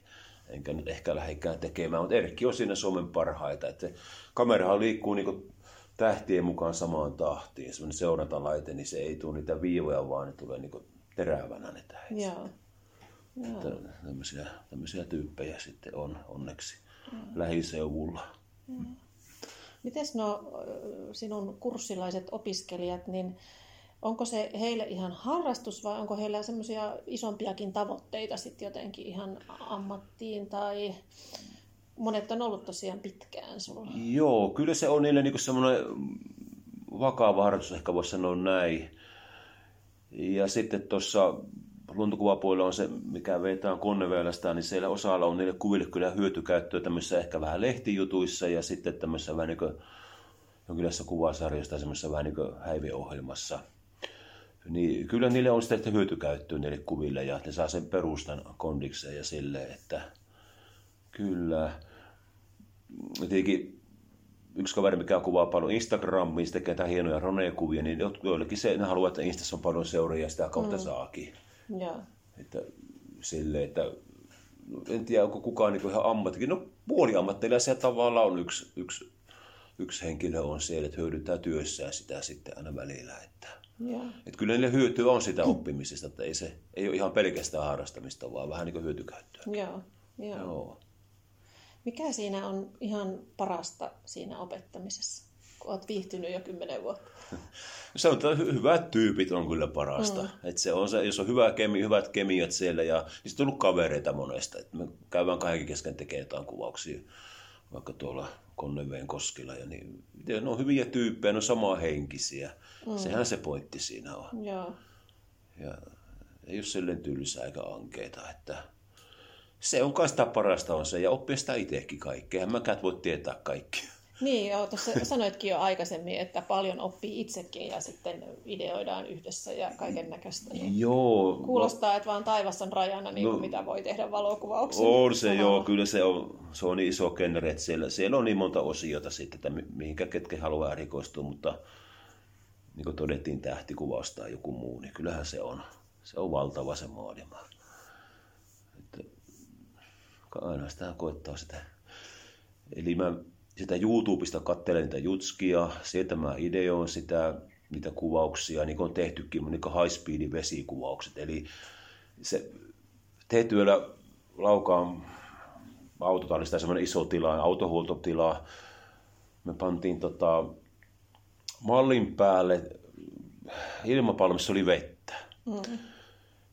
Enkä nyt ehkä lähdekään tekemään, mutta Erkki on siinä Suomen parhaita. Että kamerahan liikkuu niin tähtien mukaan samaan tahtiin. Sellainen seurantalaite, niin se ei tule niitä viivoja, vaan ne tulee niin terävänä ne tähdet. Joo. Joo. Tämmöisiä, tämmöisiä tyyppejä sitten on onneksi mm. lähiseuvulla. Mm. Mites no sinun kurssilaiset opiskelijat, niin onko se heille ihan harrastus vai onko heillä semmoisia isompiakin tavoitteita sitten jotenkin ihan ammattiin tai monet on ollut tosiaan pitkään sulla? Joo, kyllä se on niille niinku semmoinen vakava harrastus, ehkä voisi sanoa näin. Ja sitten tuossa luontokuvapuolella on se, mikä vetää konneväylästä, niin siellä osalla on niille kuville kyllä hyötykäyttöä tämmöisissä ehkä vähän lehtijutuissa ja sitten tämmöisessä vähän niin kuin jonkinlaisessa kuvasarjassa tai semmoisessa vähän niin kuin häiveohjelmassa. Niin kyllä niille on sitten hyötykäyttöä niille kuville ja ne saa sen perustan kondikseen ja silleen, että kyllä. Tietenkin yksi kaveri, mikä kuvaa paljon Instagramiin, tekee jotain hienoja ronekuvia, niin joillekin se, ne haluaa, että Instassa on paljon seuraajia ja sitä kautta mm. saakin. Joo. Että sille, että en tiedä, onko kukaan niin ihan ammattikin. No puoli ammattilaisia tavallaan on yksi, yksi yksi henkilö on siellä, että hyödyntää työssään sitä sitten aina välillä. Että, että kyllä niille hyötyä on sitä oppimisesta, että ei se ei ole ihan pelkästään harrastamista, vaan vähän niin kuin hyötykäyttöä. Joo. Joo. Joo. Mikä siinä on ihan parasta siinä opettamisessa, kun olet viihtynyt jo kymmenen vuotta? Se on, että hy- hyvät tyypit on kyllä parasta. Mm. Et se on se, jos on hyvä kemi, hyvät kemiat siellä ja niin on ollut kavereita monesta. Et me käydään kaikki kesken tekemään jotain kuvauksia, vaikka tuolla Konneveen koskilla. Ja niin, ne on hyviä tyyppejä, ne on samanhenkisiä. Mm. Sehän se pointti siinä on. Joo. Ja ei ole silleen tylsää eikä ankeita, että se on kai sitä parasta on se, ja oppia sitä itsekin kaikkea. Mäkään voi tietää kaikkea. Niin, joo, tuossa sanoitkin jo aikaisemmin, että paljon oppii itsekin ja sitten ideoidaan yhdessä ja kaiken näköistä. Niin Joo. kuulostaa, että vaan taivas on rajana, niin kuin No. mitä voi tehdä valokuvauksen. On se joo, kyllä se on, se on niin iso genre, että siellä, siellä on niin monta osiota sitten, että mi- mihinkä ketkä haluaa erikoistua, mutta niin kuin todettiin tähtikuvaus tai joku muu, niin kyllähän se on, se on valtava se maailma. Että aina sitä koettaa sitä. Eli mä sitä YouTubesta katselen niitä jutskia, sieltä mä ideoin sitä, niitä kuvauksia, niin kuin on tehtykin, niin kuin high speedin vesikuvaukset. Eli se tehtyillä laukaan autotallista semmoinen iso tila, autohuoltotila. Me pantiin tota, mallin päälle ilmapallo, missä oli vettä. Mm.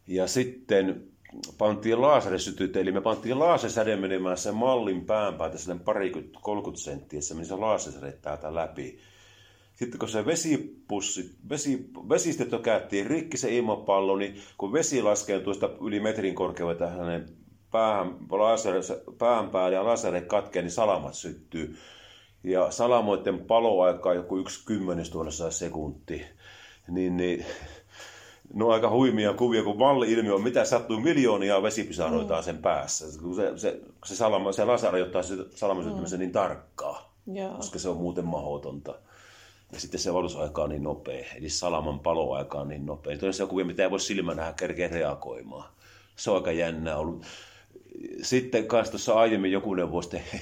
Ja sitten pantiin laaserisytyt, eli me pantiin laaserisäde menemään sen mallin pään päältä sellainen parikymmentä, 30 senttiä, se meni se laaserisäde täältä läpi. Sitten kun se vesipussi, vesi, vesistöt käyttiin rikki se ilmapallo, niin kun vesi laskeutuu sitä yli metrin korkeudelta hänen päähän, laser, pään päälle ja lasere katkee, niin salamat syttyy. Ja salamoiden paloaika on joku yksi kymmenestuudessa sekunti. Niin, niin No aika huimia kuvia, kun malli-ilmiö on mitä sattuu, miljoonia vesipisaroita mm. sen päässä. Kun se, se, se, salama, se lasari ottaa se salaman syttymisen niin tarkkaa, Joo. koska se on muuten mahdotonta. Ja sitten se valusaika on niin nopea, eli salaman paloaika on niin nopea. Toinen se on kuvia, mitä ei voi silmä nähdä kerkeä reagoimaan. Se on aika jännää ollut. Sitten kanssa tuossa aiemmin jokunen vuosi sitten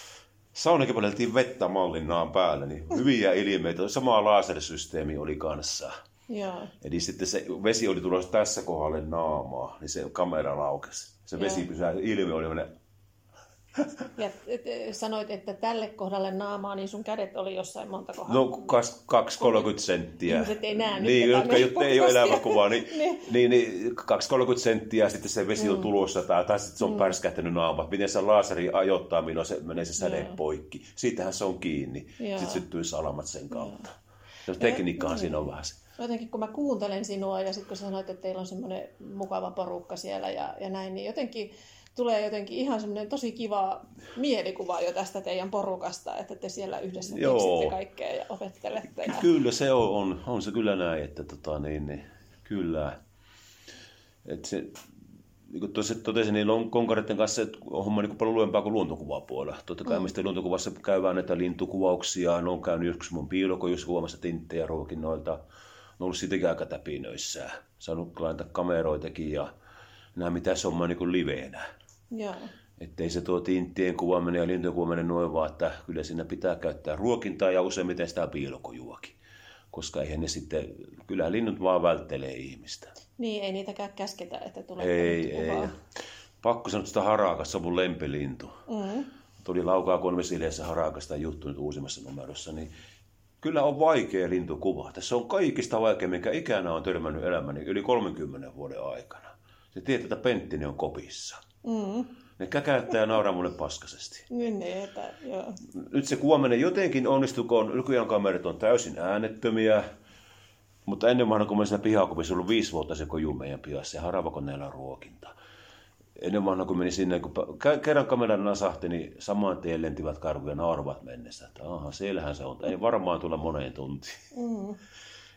saunakin vettä mallin naan päällä, niin hyviä ilmeitä. Sama lasersysteemi oli kanssa. Joo. Eli sitten se vesi oli tulossa tässä kohdalle naamaa, niin se kamera laukesi. Se vesi Joo. pysää, ilme oli sellainen, Ja et, sanoit, että tälle kohdalle naamaa, niin sun kädet oli jossain monta kohdalla. no 2-30 senttiä. Ihmiset ei näe nyt Niin, tätä jotka meidän ei ole elämäkuvaa, niin, Niin. niin, niin 2-30 senttiä, sitten se vesi on tulossa, tai, tai sitten se on pärskähtänyt naamat. Miten se laseri ajoittaa, milloin se menee se säde Joo. poikki. Siitähän se on kiinni. Joo. Sitten syttyy salamat sen kautta. Se tekniikkahan siinä on vähän se. Jotenkin kun mä kuuntelen sinua ja sitten kun sä sanoit, että teillä on semmoinen mukava porukka siellä ja, ja näin, niin jotenkin tulee jotenkin ihan semmoinen tosi kiva mielikuva jo tästä teidän porukasta, että te siellä yhdessä Joo. keksitte kaikkea ja opettelette. Ja... Kyllä se on, on, on se kyllä näin, että tota, niin, niin, kyllä. Et se, niin kuin tuossa totesin, niin on konkareiden kanssa että on homma niin paljon luempaa kuin luontokuvapuolella. Totta kai mm. mistä luontokuvassa käydään näitä lintukuvauksia, ne on käynyt joskus mun piilokojussa kuvaamassa tinttejä ruokinnoilta. On ollut siitäkin aika täpinöissä. Saanut laittaa kameroitakin ja nämä mitä se on niin liveenä. Joo. Että ei se tuo tinttien kuvaaminen ja lintujen kuvaaminen noin vaan, että kyllä siinä pitää käyttää ruokintaa ja useimmiten sitä piilokojuakin. Koska eihän ne sitten, kyllä linnut vaan välttelee ihmistä. Niin, ei niitäkään käsketä, että tulee Ei, ei. Pakko sanoa, että se on mun lempilintu. Mm. Tuli laukaa konvesileessä harakasta juttu nyt uusimmassa numerossa, niin kyllä on vaikea lintu kuvata. Se on kaikista vaikea, mikä ikänä on törmännyt elämäni yli 30 vuoden aikana. Se tietää, että Penttinen on kopissa. Mm. Ne käkäyttää ja nauraa mulle paskasesti. Niin, että joo. nyt se kuvaaminen jotenkin onnistuu, kun nykyään kamerat on täysin äänettömiä. Mutta ennen vanha, kun mä siinä pihakopissa ollut viisi vuotta se koju meidän pihassa ja haravakoneella on ruokinta. Ennen vanha, kun meni sinne, kun kerran kameran nasahti, niin saman tien lentivät karkuja ja nauravat mennessä. Että aha, siellähän se on. Ei varmaan tulla moneen tuntiin. Mm.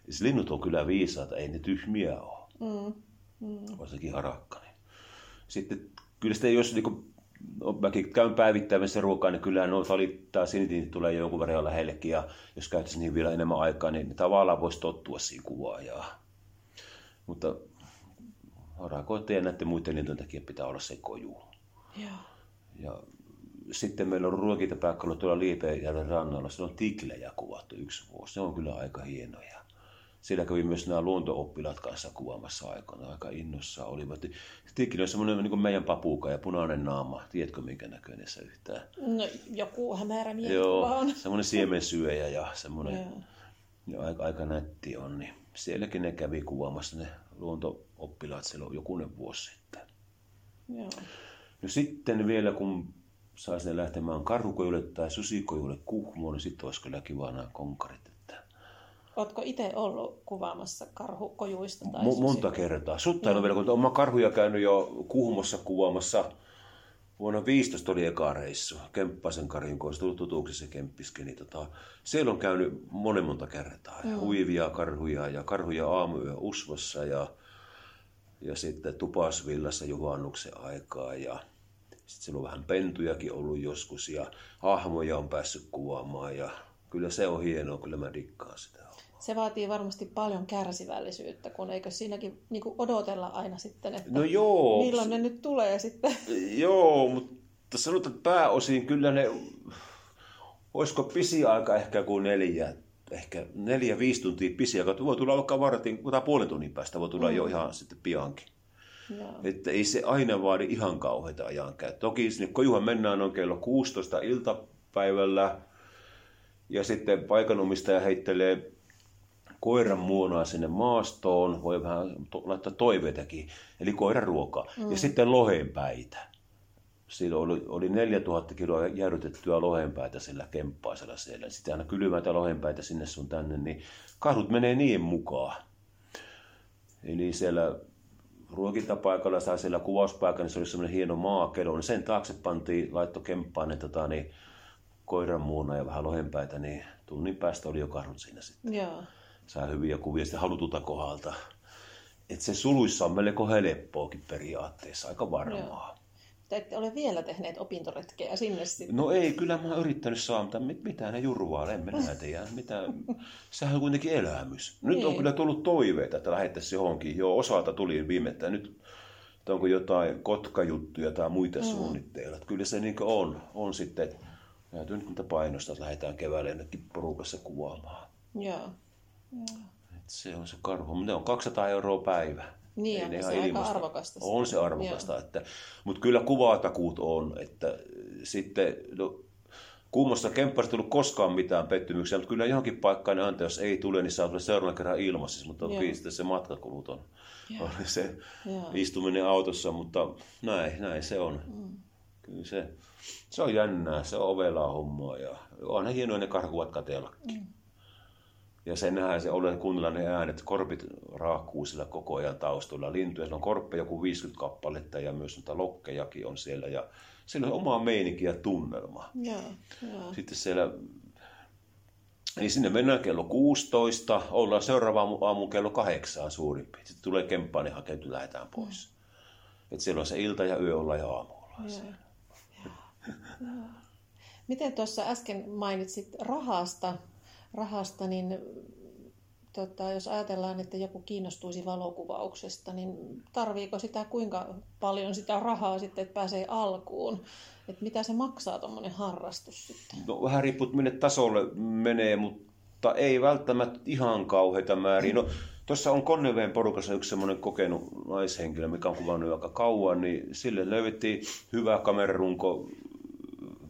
Siis linnut on kyllä viisaita, ei ne tyhmiä ole. Mm. Mm. Varsinkin harakka. Niin. Sitten kyllä sitä, jos niin mäkin käyn päivittämässä ruokaa, niin kyllä noita valittaa sinitin tulee jonkun verran lähellekin. Ja jos käyttäisi niin vielä enemmän aikaa, niin tavallaan voisi tottua siihen kuvaajaan. Mutta harakoiden ja näiden muiden lintujen takia pitää olla se koju. Joo. Ja sitten meillä on ruokintapaikka tuolla Liipeenjärven rannalla. Se on tiklejä kuvattu yksi vuosi. Se on kyllä aika hienoja. Siellä kävi myös nämä luonto-oppilaat kanssa kuvaamassa aikana. Aika innossa olivat. Tikli on semmoinen niin kuin meidän papuka ja punainen naama. Tiedätkö minkä näköinen se yhtään? No, joku hämärä Joo, on. semmoinen siemensyöjä ja semmoinen ja aika, aika nätti on. Niin sielläkin ne kävi kuvaamassa ne luonto-oppilaat silloin jokunen vuosi sitten. Joo. No sitten vielä kun saisi ne lähtemään karhukojulle tai susikojulle kuhmoon, niin sitten olisi kyllä kiva nämä konkarit. Että... Oletko itse ollut kuvaamassa karhukojuista? Tai M- monta kertaa. Sutta on vielä, kun olen karhuja käynyt jo kuhmossa kuvaamassa. Vuonna 15 oli eka reissu. Kemppasen Karin kanssa tullut tutuksi se kemppiski. Niin tota, siellä on käynyt monen monta kertaa. Mm. Huivia karhuja ja karhuja aamuyö usvassa ja, ja sitten Tupasvillassa juhannuksen aikaa. Ja sitten siellä on vähän pentujakin ollut joskus ja hahmoja on päässyt kuvaamaan ja kyllä se on hienoa, kyllä mä dikkaan sitä. Se vaatii varmasti paljon kärsivällisyyttä, kun eikö siinäkin niin odotella aina sitten, että no joo, milloin ne nyt tulee sitten. Joo, mutta sanotaan, että pääosin kyllä ne, olisiko pisi aika ehkä kuin neljä, ehkä neljä, viisi tuntia pisi aika. Voi tulla vaikka vartin, tai puolen tunnin päästä, voi tulla mm. jo ihan sitten piankin. Joo. Että ei se aina vaadi ihan kauheita ajankäyttöä. Toki sinne kojuhan mennään on kello 16 iltapäivällä ja sitten paikanomistaja heittelee koiran muonaa sinne maastoon, voi vähän to- laittaa toiveitakin, eli koiran ruoka. Mm. Ja sitten lohenpäitä. Siinä oli, oli 4000 kiloa jäädytettyä lohenpäitä sillä kemppaisella siellä. Sitten aina kylmäitä lohenpäitä sinne sun tänne, niin karhut menee niin mukaan. Eli siellä ruokintapaikalla tai siellä kuvauspaikalla, niin se oli semmoinen hieno maakelo, niin sen taakse pantiin, laitto kemppaan ne, tota, niin, koiran muuna ja vähän lohenpäitä, niin tunnin päästä oli jo karhut siinä sitten. Joo. Saa hyviä kuvia sitten halutulta kohdalta. Et se suluissa on melko helppoakin periaatteessa, aika varmaa. Te ette ole vielä tehneet opintoretkeä sinne sitten. No ei, kyllä mä oon yrittänyt saada, mutta mit, mitä ne jurvaa, en minä tiedä. Mitä, sehän on kuitenkin elämys. Nyt niin. on kyllä tullut toiveita, että lähettäisiin johonkin. Joo, osalta tuli viime, että nyt että onko jotain kotkajuttuja tai muita mm. suunnitteilla. Että kyllä se niin on, on sitten, että täytyy nyt niitä painostaa, että lähdetään keväällä jonnekin porukassa kuvaamaan. Joo. Et se on se karhu, mutta ne on 200 euroa päivä. Niin, on, se aika arvokasta. On se arvokasta, että, mutta kyllä kuvatakuut on, että sitten no, kuumossa kemppasta tullut koskaan mitään pettymyksiä, mutta kyllä johonkin paikkaan ne antaa, jos ei tule, niin saa tulla seuraavan kerran ilmassa, mutta toki sitten se matkakulut on, on se Joo. istuminen autossa, mutta näin, näin se on. Mm. Kyllä se, se on jännää, se on ovelaa hommaa ja onhan hienoa ne karkuvat kateellakin. Mm. Ja sen nähdään se olen kuunnella ne äänet, korpit raakkuu sillä koko ajan taustalla. Lintuja, siellä on korppeja joku 50 kappaletta ja myös noita lokkejakin on siellä. Ja siellä on oma meininki ja tunnelma. Joo, joo. Sitten siellä, niin sinne mennään kello 16, ollaan seuraava aamu, aamu kello 8 suurin piirtein. Sitten tulee kemppaan, niin hakeutuu, lähdetään pois. Mm. Et siellä on se ilta ja yö olla ja aamu ollaan Joo. siellä. Joo. Miten tuossa äsken mainitsit rahasta, rahasta niin tota, jos ajatellaan, että joku kiinnostuisi valokuvauksesta, niin tarviiko sitä kuinka paljon sitä rahaa sitten, että pääsee alkuun? Että mitä se maksaa tuommoinen harrastus sitten? No vähän riippuu, minne tasolle menee, mutta ei välttämättä ihan kauheita määriä. No, tuossa on Konneveen porukassa yksi semmoinen kokenut naishenkilö, mikä on kuvannut aika kauan, niin sille löydettiin hyvä kamerarunko,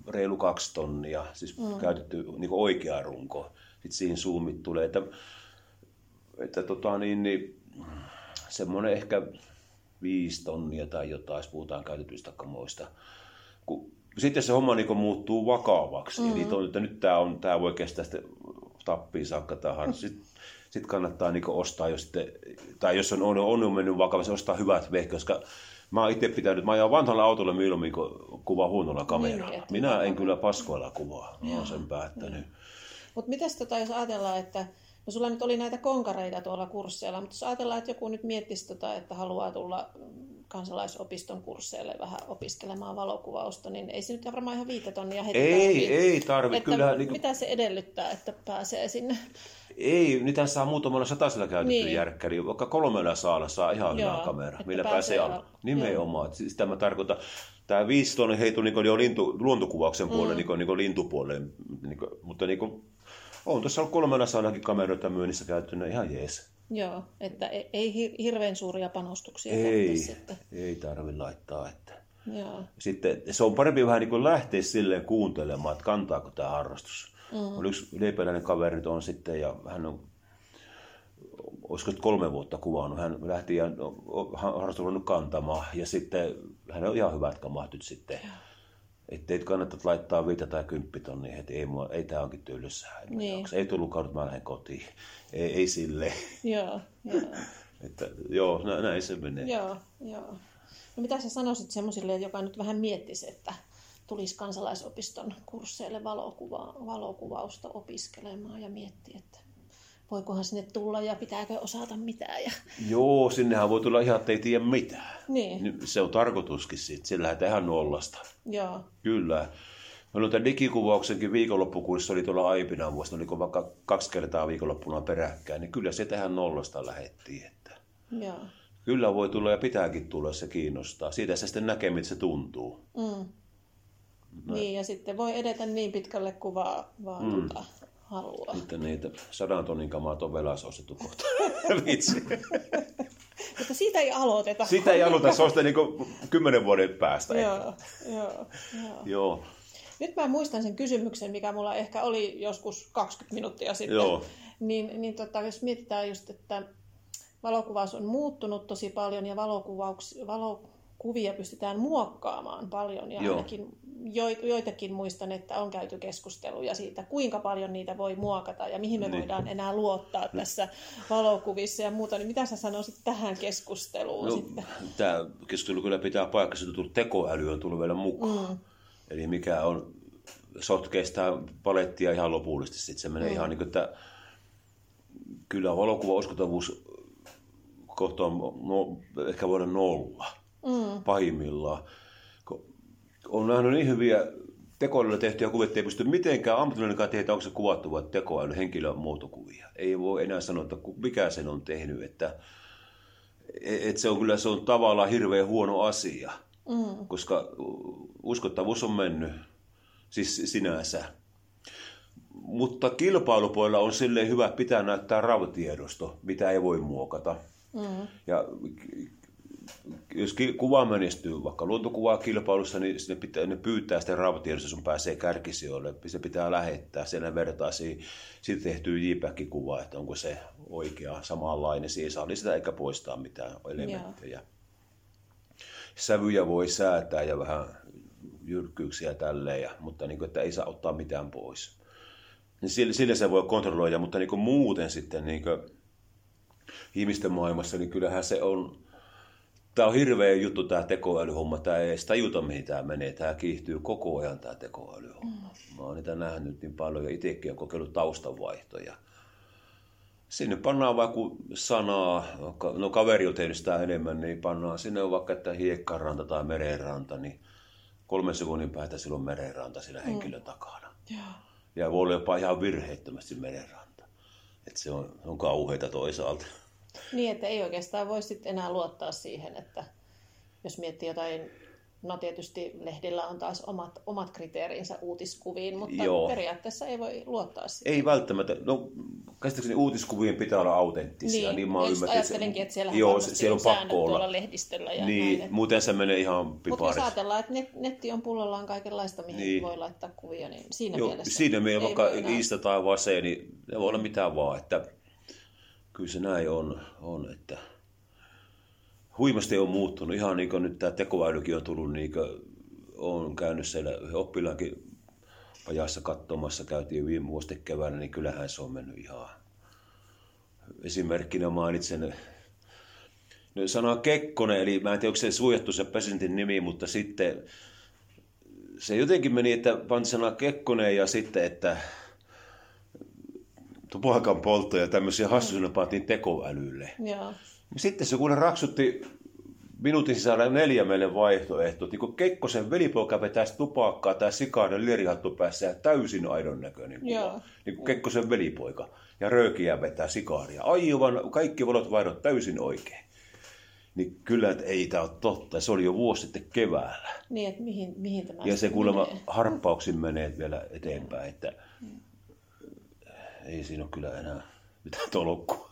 reilu kaksi tonnia, siis mm. käytetty niin oikea runko. Sitten siihen zoomit tulee, että, että tota, niin, niin, semmoinen ehkä viisi tonnia tai jotain, jos puhutaan käytetyistä kamoista. Kun, sitten se homma niin muuttuu vakavaksi, mm-hmm. eli to, että nyt tämä, on, tämä voi kestää sitten tappiin saakka tähän. Sitten sit kannattaa niin ostaa, jos sitten, tai jos on, on, on mennyt vakavasti, ostaa hyvät vehkeet, koska mä oon itse pitänyt, mä ajan vanhalla autolla mieluummin kuin kuvaa huonolla kameralla. Niin, Minä en kyllä paskoilla kuvaa, mä oon sen päättänyt. Mutta mitäs tota, jos ajatellaan, että No sulla nyt oli näitä konkareita tuolla kursseilla, mutta jos ajatellaan, että joku nyt miettisi tota, että haluaa tulla kansalaisopiston kursseille vähän opiskelemaan valokuvausta, niin ei se nyt varmaan ihan viitä tonnia heti Ei, tarvii. ei tarvi. Että Kyllä, niin mitä se edellyttää, että pääsee sinne? Ei, niitä saa muutamalla satasella käytetty Niin. järkkäri, vaikka kolmella saalla saa ihan Joo, hyvä kamera, millä pääsee pääsee al- Nimenomaan, että sitä mä tarkoitan. Tämä viisi tonne heitui niin jo lintu, luontokuvauksen puolelle, mm. niin, niin lintupuolelle, niin, mutta niin kuin, on tuossa ollut kolmella saadakin kameroita myynnissä käyttynä ihan jees. Joo, että ei, ei hir- hirveän suuria panostuksia Ei, tarvitse sitten. ei tarvi laittaa. Että. Joo. Sitten se on parempi vähän niin kuin lähteä silleen kuuntelemaan, että kantaako tämä harrastus. Mm. On yksi leipäläinen kaveri on sitten, ja hän on, olisiko nyt kolme vuotta kuvannut, hän lähti ja harrastus on kantamaan, ja sitten hän on ihan hyvät kamat nyt sitten. Että ei kannata laittaa viitä tai kymppitonnia, että ei, mua, ei tämä onkin tylsää. Niin. jaksa. Ei tullut kautta, mä lähden kotiin. Ei, ei sille. Joo, joo. Että, joo, nä, näin se menee. Joo, joo. No mitä sä sanoisit semmoisille, joka nyt vähän miettisi, että tulisi kansalaisopiston kursseille valokuva, valokuvausta opiskelemaan ja miettii, että voikohan sinne tulla ja pitääkö osata mitään. Ja... Joo, sinnehän voi tulla ihan, että ei tiedä mitään. Niin, Se on tarkoituskin siitä, sillä lähdetään nollasta. joo, Kyllä. Meillä on tämän digikuvauksenkin viikonloppukurssi oli tuolla Aipinan vuosi, oliko vaikka kaksi kertaa viikonloppuna peräkkäin, niin kyllä se tähän nollasta lähettiin. Että joo. kyllä voi tulla ja pitääkin tulla, jos se kiinnostaa. Siitä se sitten näkee, miltä se tuntuu. Mm. Niin, ja sitten voi edetä niin pitkälle kuin vaan, vaan mm. tota, haluaa. Sitten niitä sadan tonnin kamaat on velas ostettu kohta. Vitsi. Mutta siitä ei aloiteta. Sitä ei aloita, se on sitten niin kymmenen vuoden päästä. Joo, joo, joo. Joo. Nyt mä muistan sen kysymyksen, mikä mulla ehkä oli joskus 20 minuuttia sitten. Joo. Niin, niin tota, jos mietitään just, että valokuvaus on muuttunut tosi paljon ja valokuvauks, valokuvia pystytään muokkaamaan paljon. Ja Joo. ainakin jo, joitakin muistan, että on käyty keskusteluja siitä, kuinka paljon niitä voi muokata ja mihin me Niin. voidaan enää luottaa tässä valokuvissa ja muuta. Niin mitä sä sanoisit tähän keskusteluun No, sitten? tämä keskustelu kyllä pitää paikkansa, että tekoäly on tullut vielä mukaan. Mm. Eli mikä on, sotkee sitä palettia ihan lopullisesti. Sitten se menee mm. ihan niin kuin, että kyllä valokuva uskottavuus kohta on no, ehkä vuoden nolla mm. pahimmillaan. On nähnyt niin hyviä tekoälyllä tehtyjä kuvia, että ei pysty mitenkään ammattilainenkaan tehdä, onko se kuvattu vai tekoäly henkilön muotokuvia. Ei voi enää sanoa, että mikä sen on tehnyt, että et se on kyllä se on tavallaan hirveän huono asia, mm. koska uskottavuus on mennyt, siis sinänsä. Mutta kilpailupuolella on silleen hyvä pitää näyttää RAV-tiedosto, mitä ei voi muokata. Mm. Ja jos kuva menestyy vaikka luontokuvaa kilpailussa, niin ne, pitää, ne pyytää sitä RAV-tiedosta, sun pääsee kärkisijoille. Se pitää lähettää, siellä vertaisiin siitä tehtyä JPEG-kuvaa, että onko se oikea, samanlainen. Siihen saa lisätä eikä poistaa mitään elementtejä. Sävyjä voi säätää ja vähän jyrkkyyksiä tälleen, ja, mutta niin kuin, että ei saa ottaa mitään pois. Niin sillä, sillä se voi kontrolloida, mutta niin kuin muuten sitten niin kuin ihmisten maailmassa, niin kyllähän se on, tämä on hirveä juttu tämä tekoälyhomma, tämä ei edes tajuta mihin tämä menee, tämä kiihtyy koko ajan tämä tekoälyhomma. Mä oon niitä nähnyt niin paljon ja itsekin olen kokeillut taustanvaihtoja. Sinne pannaan vaikka sanaa, no kaveri on tehnyt sitä enemmän, niin pannaan sinne on vaikka että hiekkaranta tai merenranta, niin kolmen sekunnin päästä silloin merenranta sillä henkilön takana. Joo. Ja voi olla jopa ihan virheettömästi merenranta. Et se on, on kauheita toisaalta. Niin, että ei oikeastaan voi sitten enää luottaa siihen, että jos miettii jotain, no tietysti lehdillä on taas omat, omat kriteerinsä uutiskuviin, mutta Joo. Periaatteessa ei voi luottaa siihen. Ei välttämättä, no käsittääkseni uutiskuvien pitää olla autenttisia. Niin, mä oon ja just että siellä Joo, siellä on pakko olla. tuolla lehdistöllä ja niin, näin. että- muuten se menee ihan Mutta jos ajatellaan, että net, netti on pullollaan kaikenlaista, mihin Niin. niin. voi laittaa kuvia, niin siinä Joo, mielessä siinä ei vaikka Iista tai Vase, niin ne voi olla mitään vaan, että kyllä se näin on, on että huimasti on muuttunut. Ihan niin kuin nyt tämä tekoälykin on tullut, niin kuin on käynyt siellä oppilaankin pajassa katsomassa, käytiin viime vuosten keväänä, niin kyllähän se on mennyt ihan esimerkkinä mainitsen no, sana Kekkonen, eli mä en tiedä, onko se suojattu se presidentin nimi, mutta sitten se jotenkin meni, että panti sana Kekkonen ja sitten, että tupakan polttoja ja tämmöisiä hassuja pantiin tekoälylle. Joo. Sitten se kuule raksutti minuutin sisällä neljä meille vaihtoehtoa. Niin kuin Kekkosen velipoika vetäisi tupakkaa tai sikainen lierihattu päässä ja täysin aidon näköinen kuva. Joo. Niin kuin Kekkosen velipoika. Ja röökiä vetää sikaaria. Aivan kaikki valot vaihdot täysin oikein. Niin kyllä, että ei tämä ole totta. Se oli jo vuosi sitten keväällä. Niin, että mihin, mihin tämä Ja se kuulemma menee. harppauksin menee vielä eteenpäin, että ei siinä ole kyllä enää mitään tolkkua.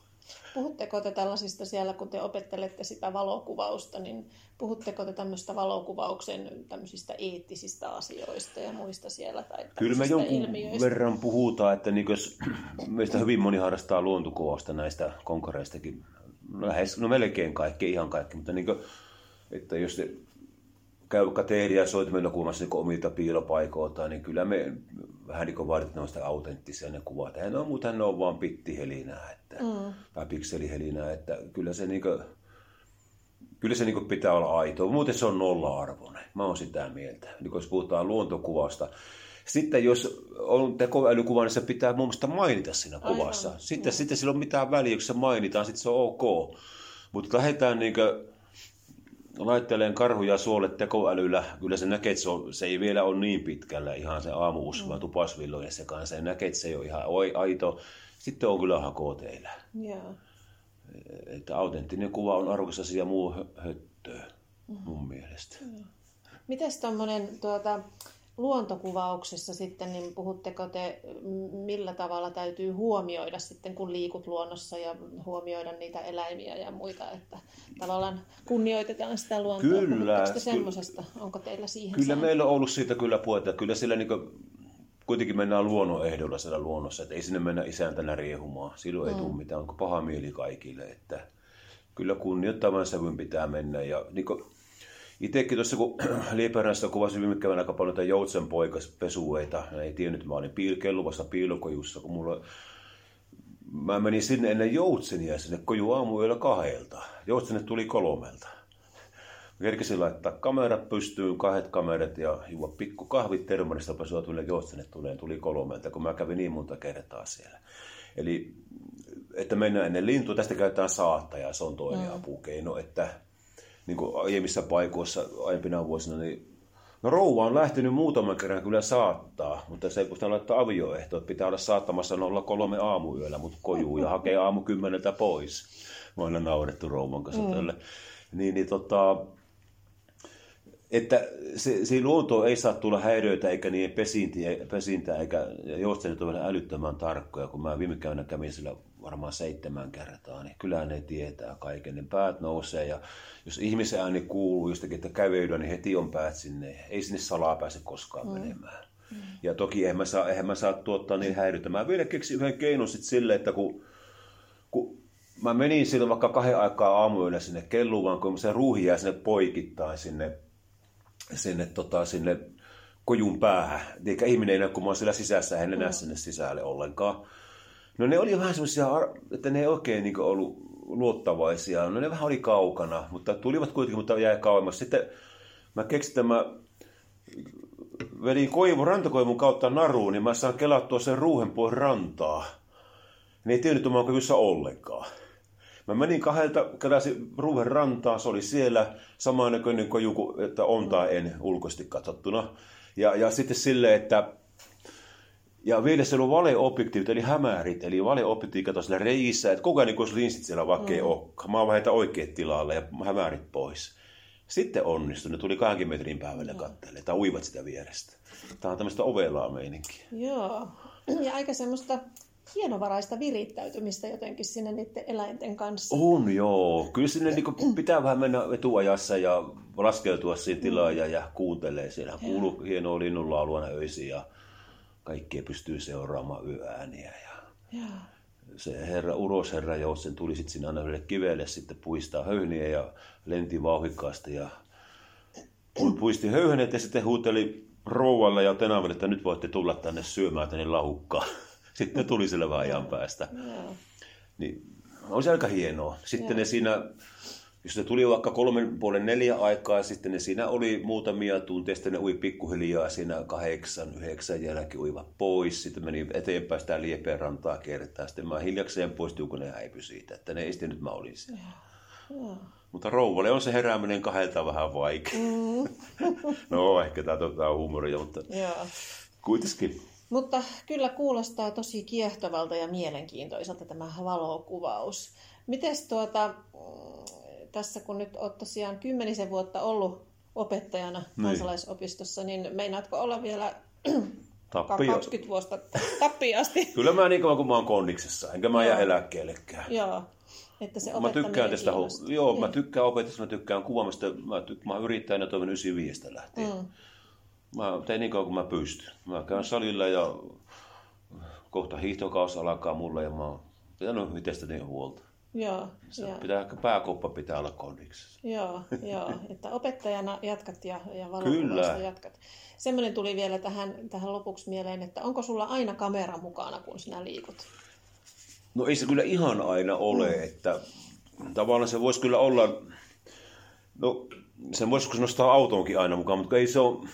Puhutteko te tällaisista siellä, kun te opettelette sitä valokuvausta, niin puhutteko te tämmöistä valokuvauksen tämmöisistä eettisistä asioista ja muista siellä? Tai Kyllä me jonkun ilmiöistä? verran puhutaan, että niin jos meistä hyvin moni harrastaa luontokuvausta näistä konkareistakin, lähes, no melkein kaikki, ihan kaikki, mutta niin kuin, että jos te käy vaikka teeriä soitimella kuvamassa niin omilta piilopaikoilta, niin kyllä me vähän niin kuin vaaditaan noista autenttisia ne kuvat. Ne on muuta, ne on vaan pittihelinää, että, mm. tai pikselihelinää, että kyllä se niin kuin, kyllä se niin pitää olla aitoa. Muuten se on nolla-arvoinen. Mä oon sitä mieltä. Niin jos puhutaan luontokuvasta. Sitten jos on tekoälykuva, niin se pitää mun mielestä mainita siinä kuvassa. Aivan, Sitten, sitten sillä on mitään väliä, jos se mainitaan, sitten se on ok. Mutta lähdetään niin laitteleen karhuja suolle tekoälyllä. Kyllä se näkee, että se, on, se ei vielä ole niin pitkällä ihan se aamuus, mm. vaan tupasvillojen se kanssa. Se näkee, että se ei ole ihan oi- aito. Sitten on kyllä hakoo teillä. Joo. Että autenttinen kuva on arvokas asia muu hö- höttöä, mun mielestä. Mites tuommoinen tuota, luontokuvauksessa sitten, niin puhutteko te, millä tavalla täytyy huomioida sitten, kun liikut luonnossa ja huomioida niitä eläimiä ja muita, että tavallaan kunnioitetaan sitä luontoa. Kyllä, te semmoisesta? Onko teillä siihen Kyllä sääntö? meillä on ollut siitä kyllä puhetta. Kyllä sillä niin kuitenkin mennään luonnon ehdolla siellä luonnossa, että ei sinne mennä isäntänä riehumaan. Silloin ei tule mitään, onko paha mieli kaikille. Että kyllä kunnioittavan sävyn pitää mennä. Ja niin itsekin tuossa, kun Lieperässä kuvasin viime keväänä aika paljon näitä joutsen poikaspesueita, ja ei tiennyt, että mä olin piil- kelluvassa piilokojussa, kun mulla Mä menin sinne ennen joutsenia sinne koju aamuyöllä kahdelta. Joutsenet tuli kolmelta. Mä kerkesin laittaa kamerat pystyyn, kahdet kamerat ja juo pikku kahvit termonista pesua tuli joutsenet tulee, tuli kolmelta, kun mä kävin niin monta kertaa siellä. Eli että mennään ennen lintua, tästä käytetään saattajaa, se on toinen mm. apukeino, että niin kuin aiemmissa paikoissa aiempina vuosina, niin No rouva on lähtenyt muutaman kerran kyllä saattaa, mutta se kun laittaa avioehto, että pitää olla saattamassa 03 aamuyöllä, mutta kojuu ja hakee aamu kymmeneltä pois. Mä oon aina naurettu rouvan kanssa mm. tälle. Niin, niin tota, että se, se luonto ei saa tulla häiriöitä eikä niiden pesintää, pesintää eikä joustenet ole vielä älyttömän tarkkoja, kun mä viime käynä kävin sillä varmaan seitsemän kertaa, niin kyllähän ne tietää kaiken, niin päät nousee ja jos ihmisen ääni kuuluu jostakin, että kävelyä, niin heti on päät sinne, ei sinne salaa pääse koskaan mm. menemään. Mm. Ja toki eihän mä saa, eihän mä saa tuottaa niin häiriötä. Mä vielä keksin yhden keinon sitten silleen, että kun, kun mä menin silloin vaikka kahden aikaa aamuyöllä sinne kelluun, kun se ruuhi jää sinne poikittain sinne sinne, tota, sinne kojun päähän. Eikä ihminen ei näe, kun mä oon siellä sisässä, hän enää sinne sisälle ollenkaan. No ne oli vähän semmoisia, että ne ei oikein niin ollut luottavaisia. No ne vähän oli kaukana, mutta tulivat kuitenkin, mutta jäi kauemmas. Sitten mä keksin, että mä vedin koivun, rantakoivun kautta naruun, niin mä saan kelattua sen ruuhen pois rantaa. Ne ei tiennyt, että mä oon kyvyssä ollenkaan. Mä menin kahdelta, keräsin ruuhen rantaa, se oli siellä samaan näköinen koju, että on tai en ulkoisesti katsottuna. Ja, ja sitten silleen, että ja vielä se oli valeobjektiivit, eli hämärit, eli valeobjektiivit katsoi siellä reissä, että koko ajan niin olisi linssit siellä vaikka ei mm. olekaan. Mä vaan oikeat tilalle ja hämärit pois. Sitten onnistui, ne tuli 20 metrin päivällä kattelemaan, tai uivat sitä vierestä. Tämä on tämmöistä ovelaa meininkiä. Joo, ja aika semmoista hienovaraista virittäytymistä jotenkin sinne niiden eläinten kanssa. On joo. Kyllä sinne niin pitää vähän mennä etuajassa ja laskeutua siihen tilaan ja, ja kuuntelee. Siellä kuuluu hienoa linnunlaulua öisin ja kaikkea pystyy seuraamaan yöääniä. Ja Joo. se herra, urosherra Joutsen tuli sitten sinne aina yhdelle kivelle sitten puistaa höyhniä ja lenti vauhikkaasti ja pu- puisti höyhenet ja sitten huuteli rouvalle ja tenaville, että nyt voitte tulla tänne syömään tänne lahukkaan. Sitten tuli vähän ajan päästä. Joo. Niin on se aika hienoa. Sitten Joo. ne siinä jos se tuli vaikka kolmen puolen neljä aikaa, sitten ne siinä oli muutamia tunteja, sitten ne ui pikkuhiljaa siinä kahdeksan, yhdeksän jälkeen uivat pois, sitten meni eteenpäin sitä liepeen rantaa kertaa, sitten mä hiljakseen poistuin, kun ne häipy siitä, että ne ei nyt mä olin siellä. Ja. Mutta rouvalle on se herääminen kahdelta vähän vaikea. Mm. no ehkä tämä on huumoria, mutta ja. kuitenkin. Mutta kyllä kuulostaa tosi kiehtovalta ja mielenkiintoiselta tämä valokuvaus. Miten tuota, tässä kun nyt olet tosiaan kymmenisen vuotta ollut opettajana niin. kansalaisopistossa, niin meinaatko olla vielä Tappio. 20 vuotta tappiasti? Kyllä mä niin kauan kuin mä oon kondiksessa, enkä mä jää eläkkeellekään. Joo. Että se mä tykkään tästä, joo, niin. mä tykkään opetusta, mä tykkään kuvaamista, mä, tyk, mä yrittäjänä toimin 95 lähtien. Mm. Mä tein niin kauan kuin mä pystyn. Mä käyn salilla ja kohta hiihtokaus alkaa mulla ja mä oon pitänyt itsestäni huolta. Joo, se joo. Pitää, pääkoppa pitää olla kondiksessa. Joo, joo, että opettajana jatkat ja, ja valokuvausta jatkat. Semmoinen tuli vielä tähän, tähän lopuksi mieleen, että onko sulla aina kamera mukana, kun sinä liikut? No ei se kyllä ihan aina ole, mm. että tavallaan se voisi kyllä olla, no sen voisi nostaa autonkin aina mukaan, mutta ei se ole,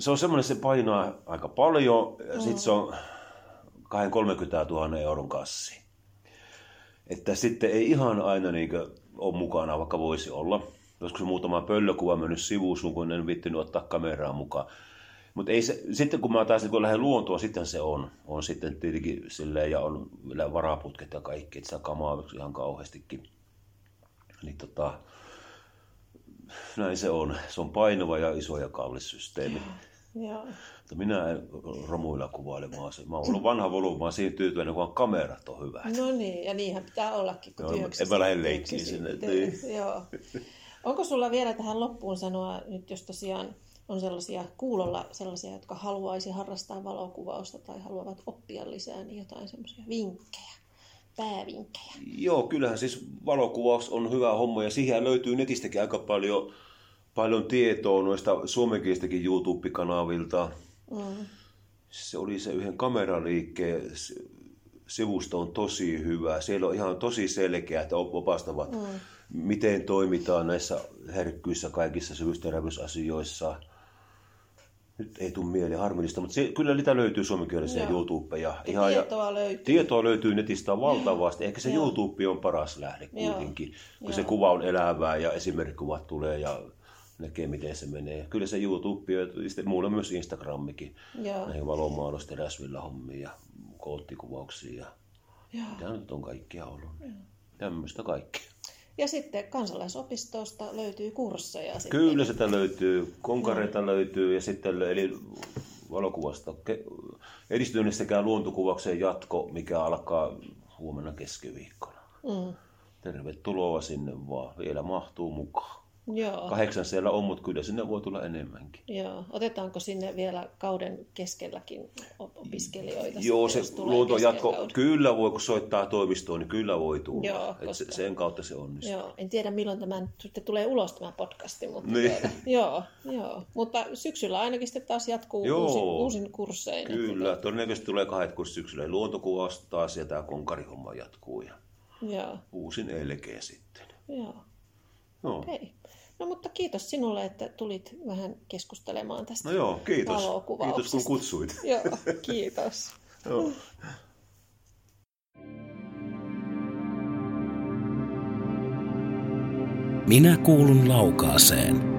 se on semmoinen, se painaa aika paljon ja mm. sitten se on 230 000 euron kassi. Että sitten ei ihan aina niin ole mukana, vaikka voisi olla. Joskus muutama pöllökuva mennyt sivuun, kun en vittinyt ottaa kameraa mukaan. Mutta sitten kun mä taas niin kun lähden luontoon, sitten se on. On sitten tietenkin silleen, ja on vielä varaputket ja kaikki, että sitä kamaa ihan kauheastikin. Niin tota, näin se on. Se on painava ja iso ja kallis systeemi. Joo. Mutta minä en romuilla kuvaile. Mä, mä oon ollut vanha volyymi, mä oon siihen tyytyväinen, kun kamerat on hyvät. No niin, ja niinhän pitää ollakin, kun no, En mä lähde leikkiin sinne. Niin. Joo. Onko sulla vielä tähän loppuun sanoa, nyt jos tosiaan on sellaisia kuulolla sellaisia, jotka haluaisi harrastaa valokuvausta tai haluavat oppia lisää, niin jotain semmoisia vinkkejä, päävinkkejä. Joo, kyllähän siis valokuvaus on hyvä homma ja siihen löytyy netistäkin aika paljon, paljon tietoa noista suomenkielistäkin YouTube-kanavilta. Mm. Se oli se yhden kameraliikkeen sivusto on tosi hyvä. Siellä on ihan tosi selkeä, että opastavat, mm. miten toimitaan näissä herkkyissä kaikissa syvyysterävyysasioissa – nyt ei tule mieleen harmillista, mutta se, kyllä niitä löytyy suomenkielisiä YouTube. Ja, ja ihan, tietoa ja, löytyy. Tietoa löytyy netistä valtavasti. Ehkä se Joo. YouTube on paras lähde kuitenkin, kun Joo. se kuva on elävää ja esimerkkikuvat tulee ja näkee, miten se menee. Kyllä se YouTube ja sitten muulla myös Instagramikin. Joo. Näihin valomaalusten räsvillä hommiin ja koottikuvauksiin ja Joo. mitä nyt on kaikkia ollut. Joo. Tämmöistä kaikkea. Ja sitten kansalaisopistosta löytyy kursseja. Sitten. Kyllä sitä löytyy, konkareita no. löytyy ja sitten eli valokuvasta edistyneessäkään luontokuvauksen jatko, mikä alkaa huomenna keskiviikkona. Mm. Tervetuloa sinne vaan, vielä mahtuu mukaan. Joo. Kahdeksan siellä on, mutta kyllä sinne voi tulla enemmänkin. Joo. Otetaanko sinne vielä kauden keskelläkin opiskelijoita? Joo, se luonto jatko, kyllä voi, kun soittaa toimistoon, niin kyllä voi tulla. Joo, koska... sen kautta se onnistuu. Joo. En tiedä milloin tämä sitten tulee ulos tämä podcasti, mutta, niin. joo, joo. mutta syksyllä ainakin sitten taas jatkuu joo. uusin, uusin kurssein. Kyllä, että... todennäköisesti tulee kahdet kurssit syksyllä. Luontokuvaus taas ja tämä konkarihomma jatkuu ja joo. uusin elkeä sitten. Joo. No. Okay. No mutta kiitos sinulle, että tulit vähän keskustelemaan tästä No joo, kiitos. Kiitos kun kutsuit. joo, kiitos. joo. Minä kuulun laukaaseen.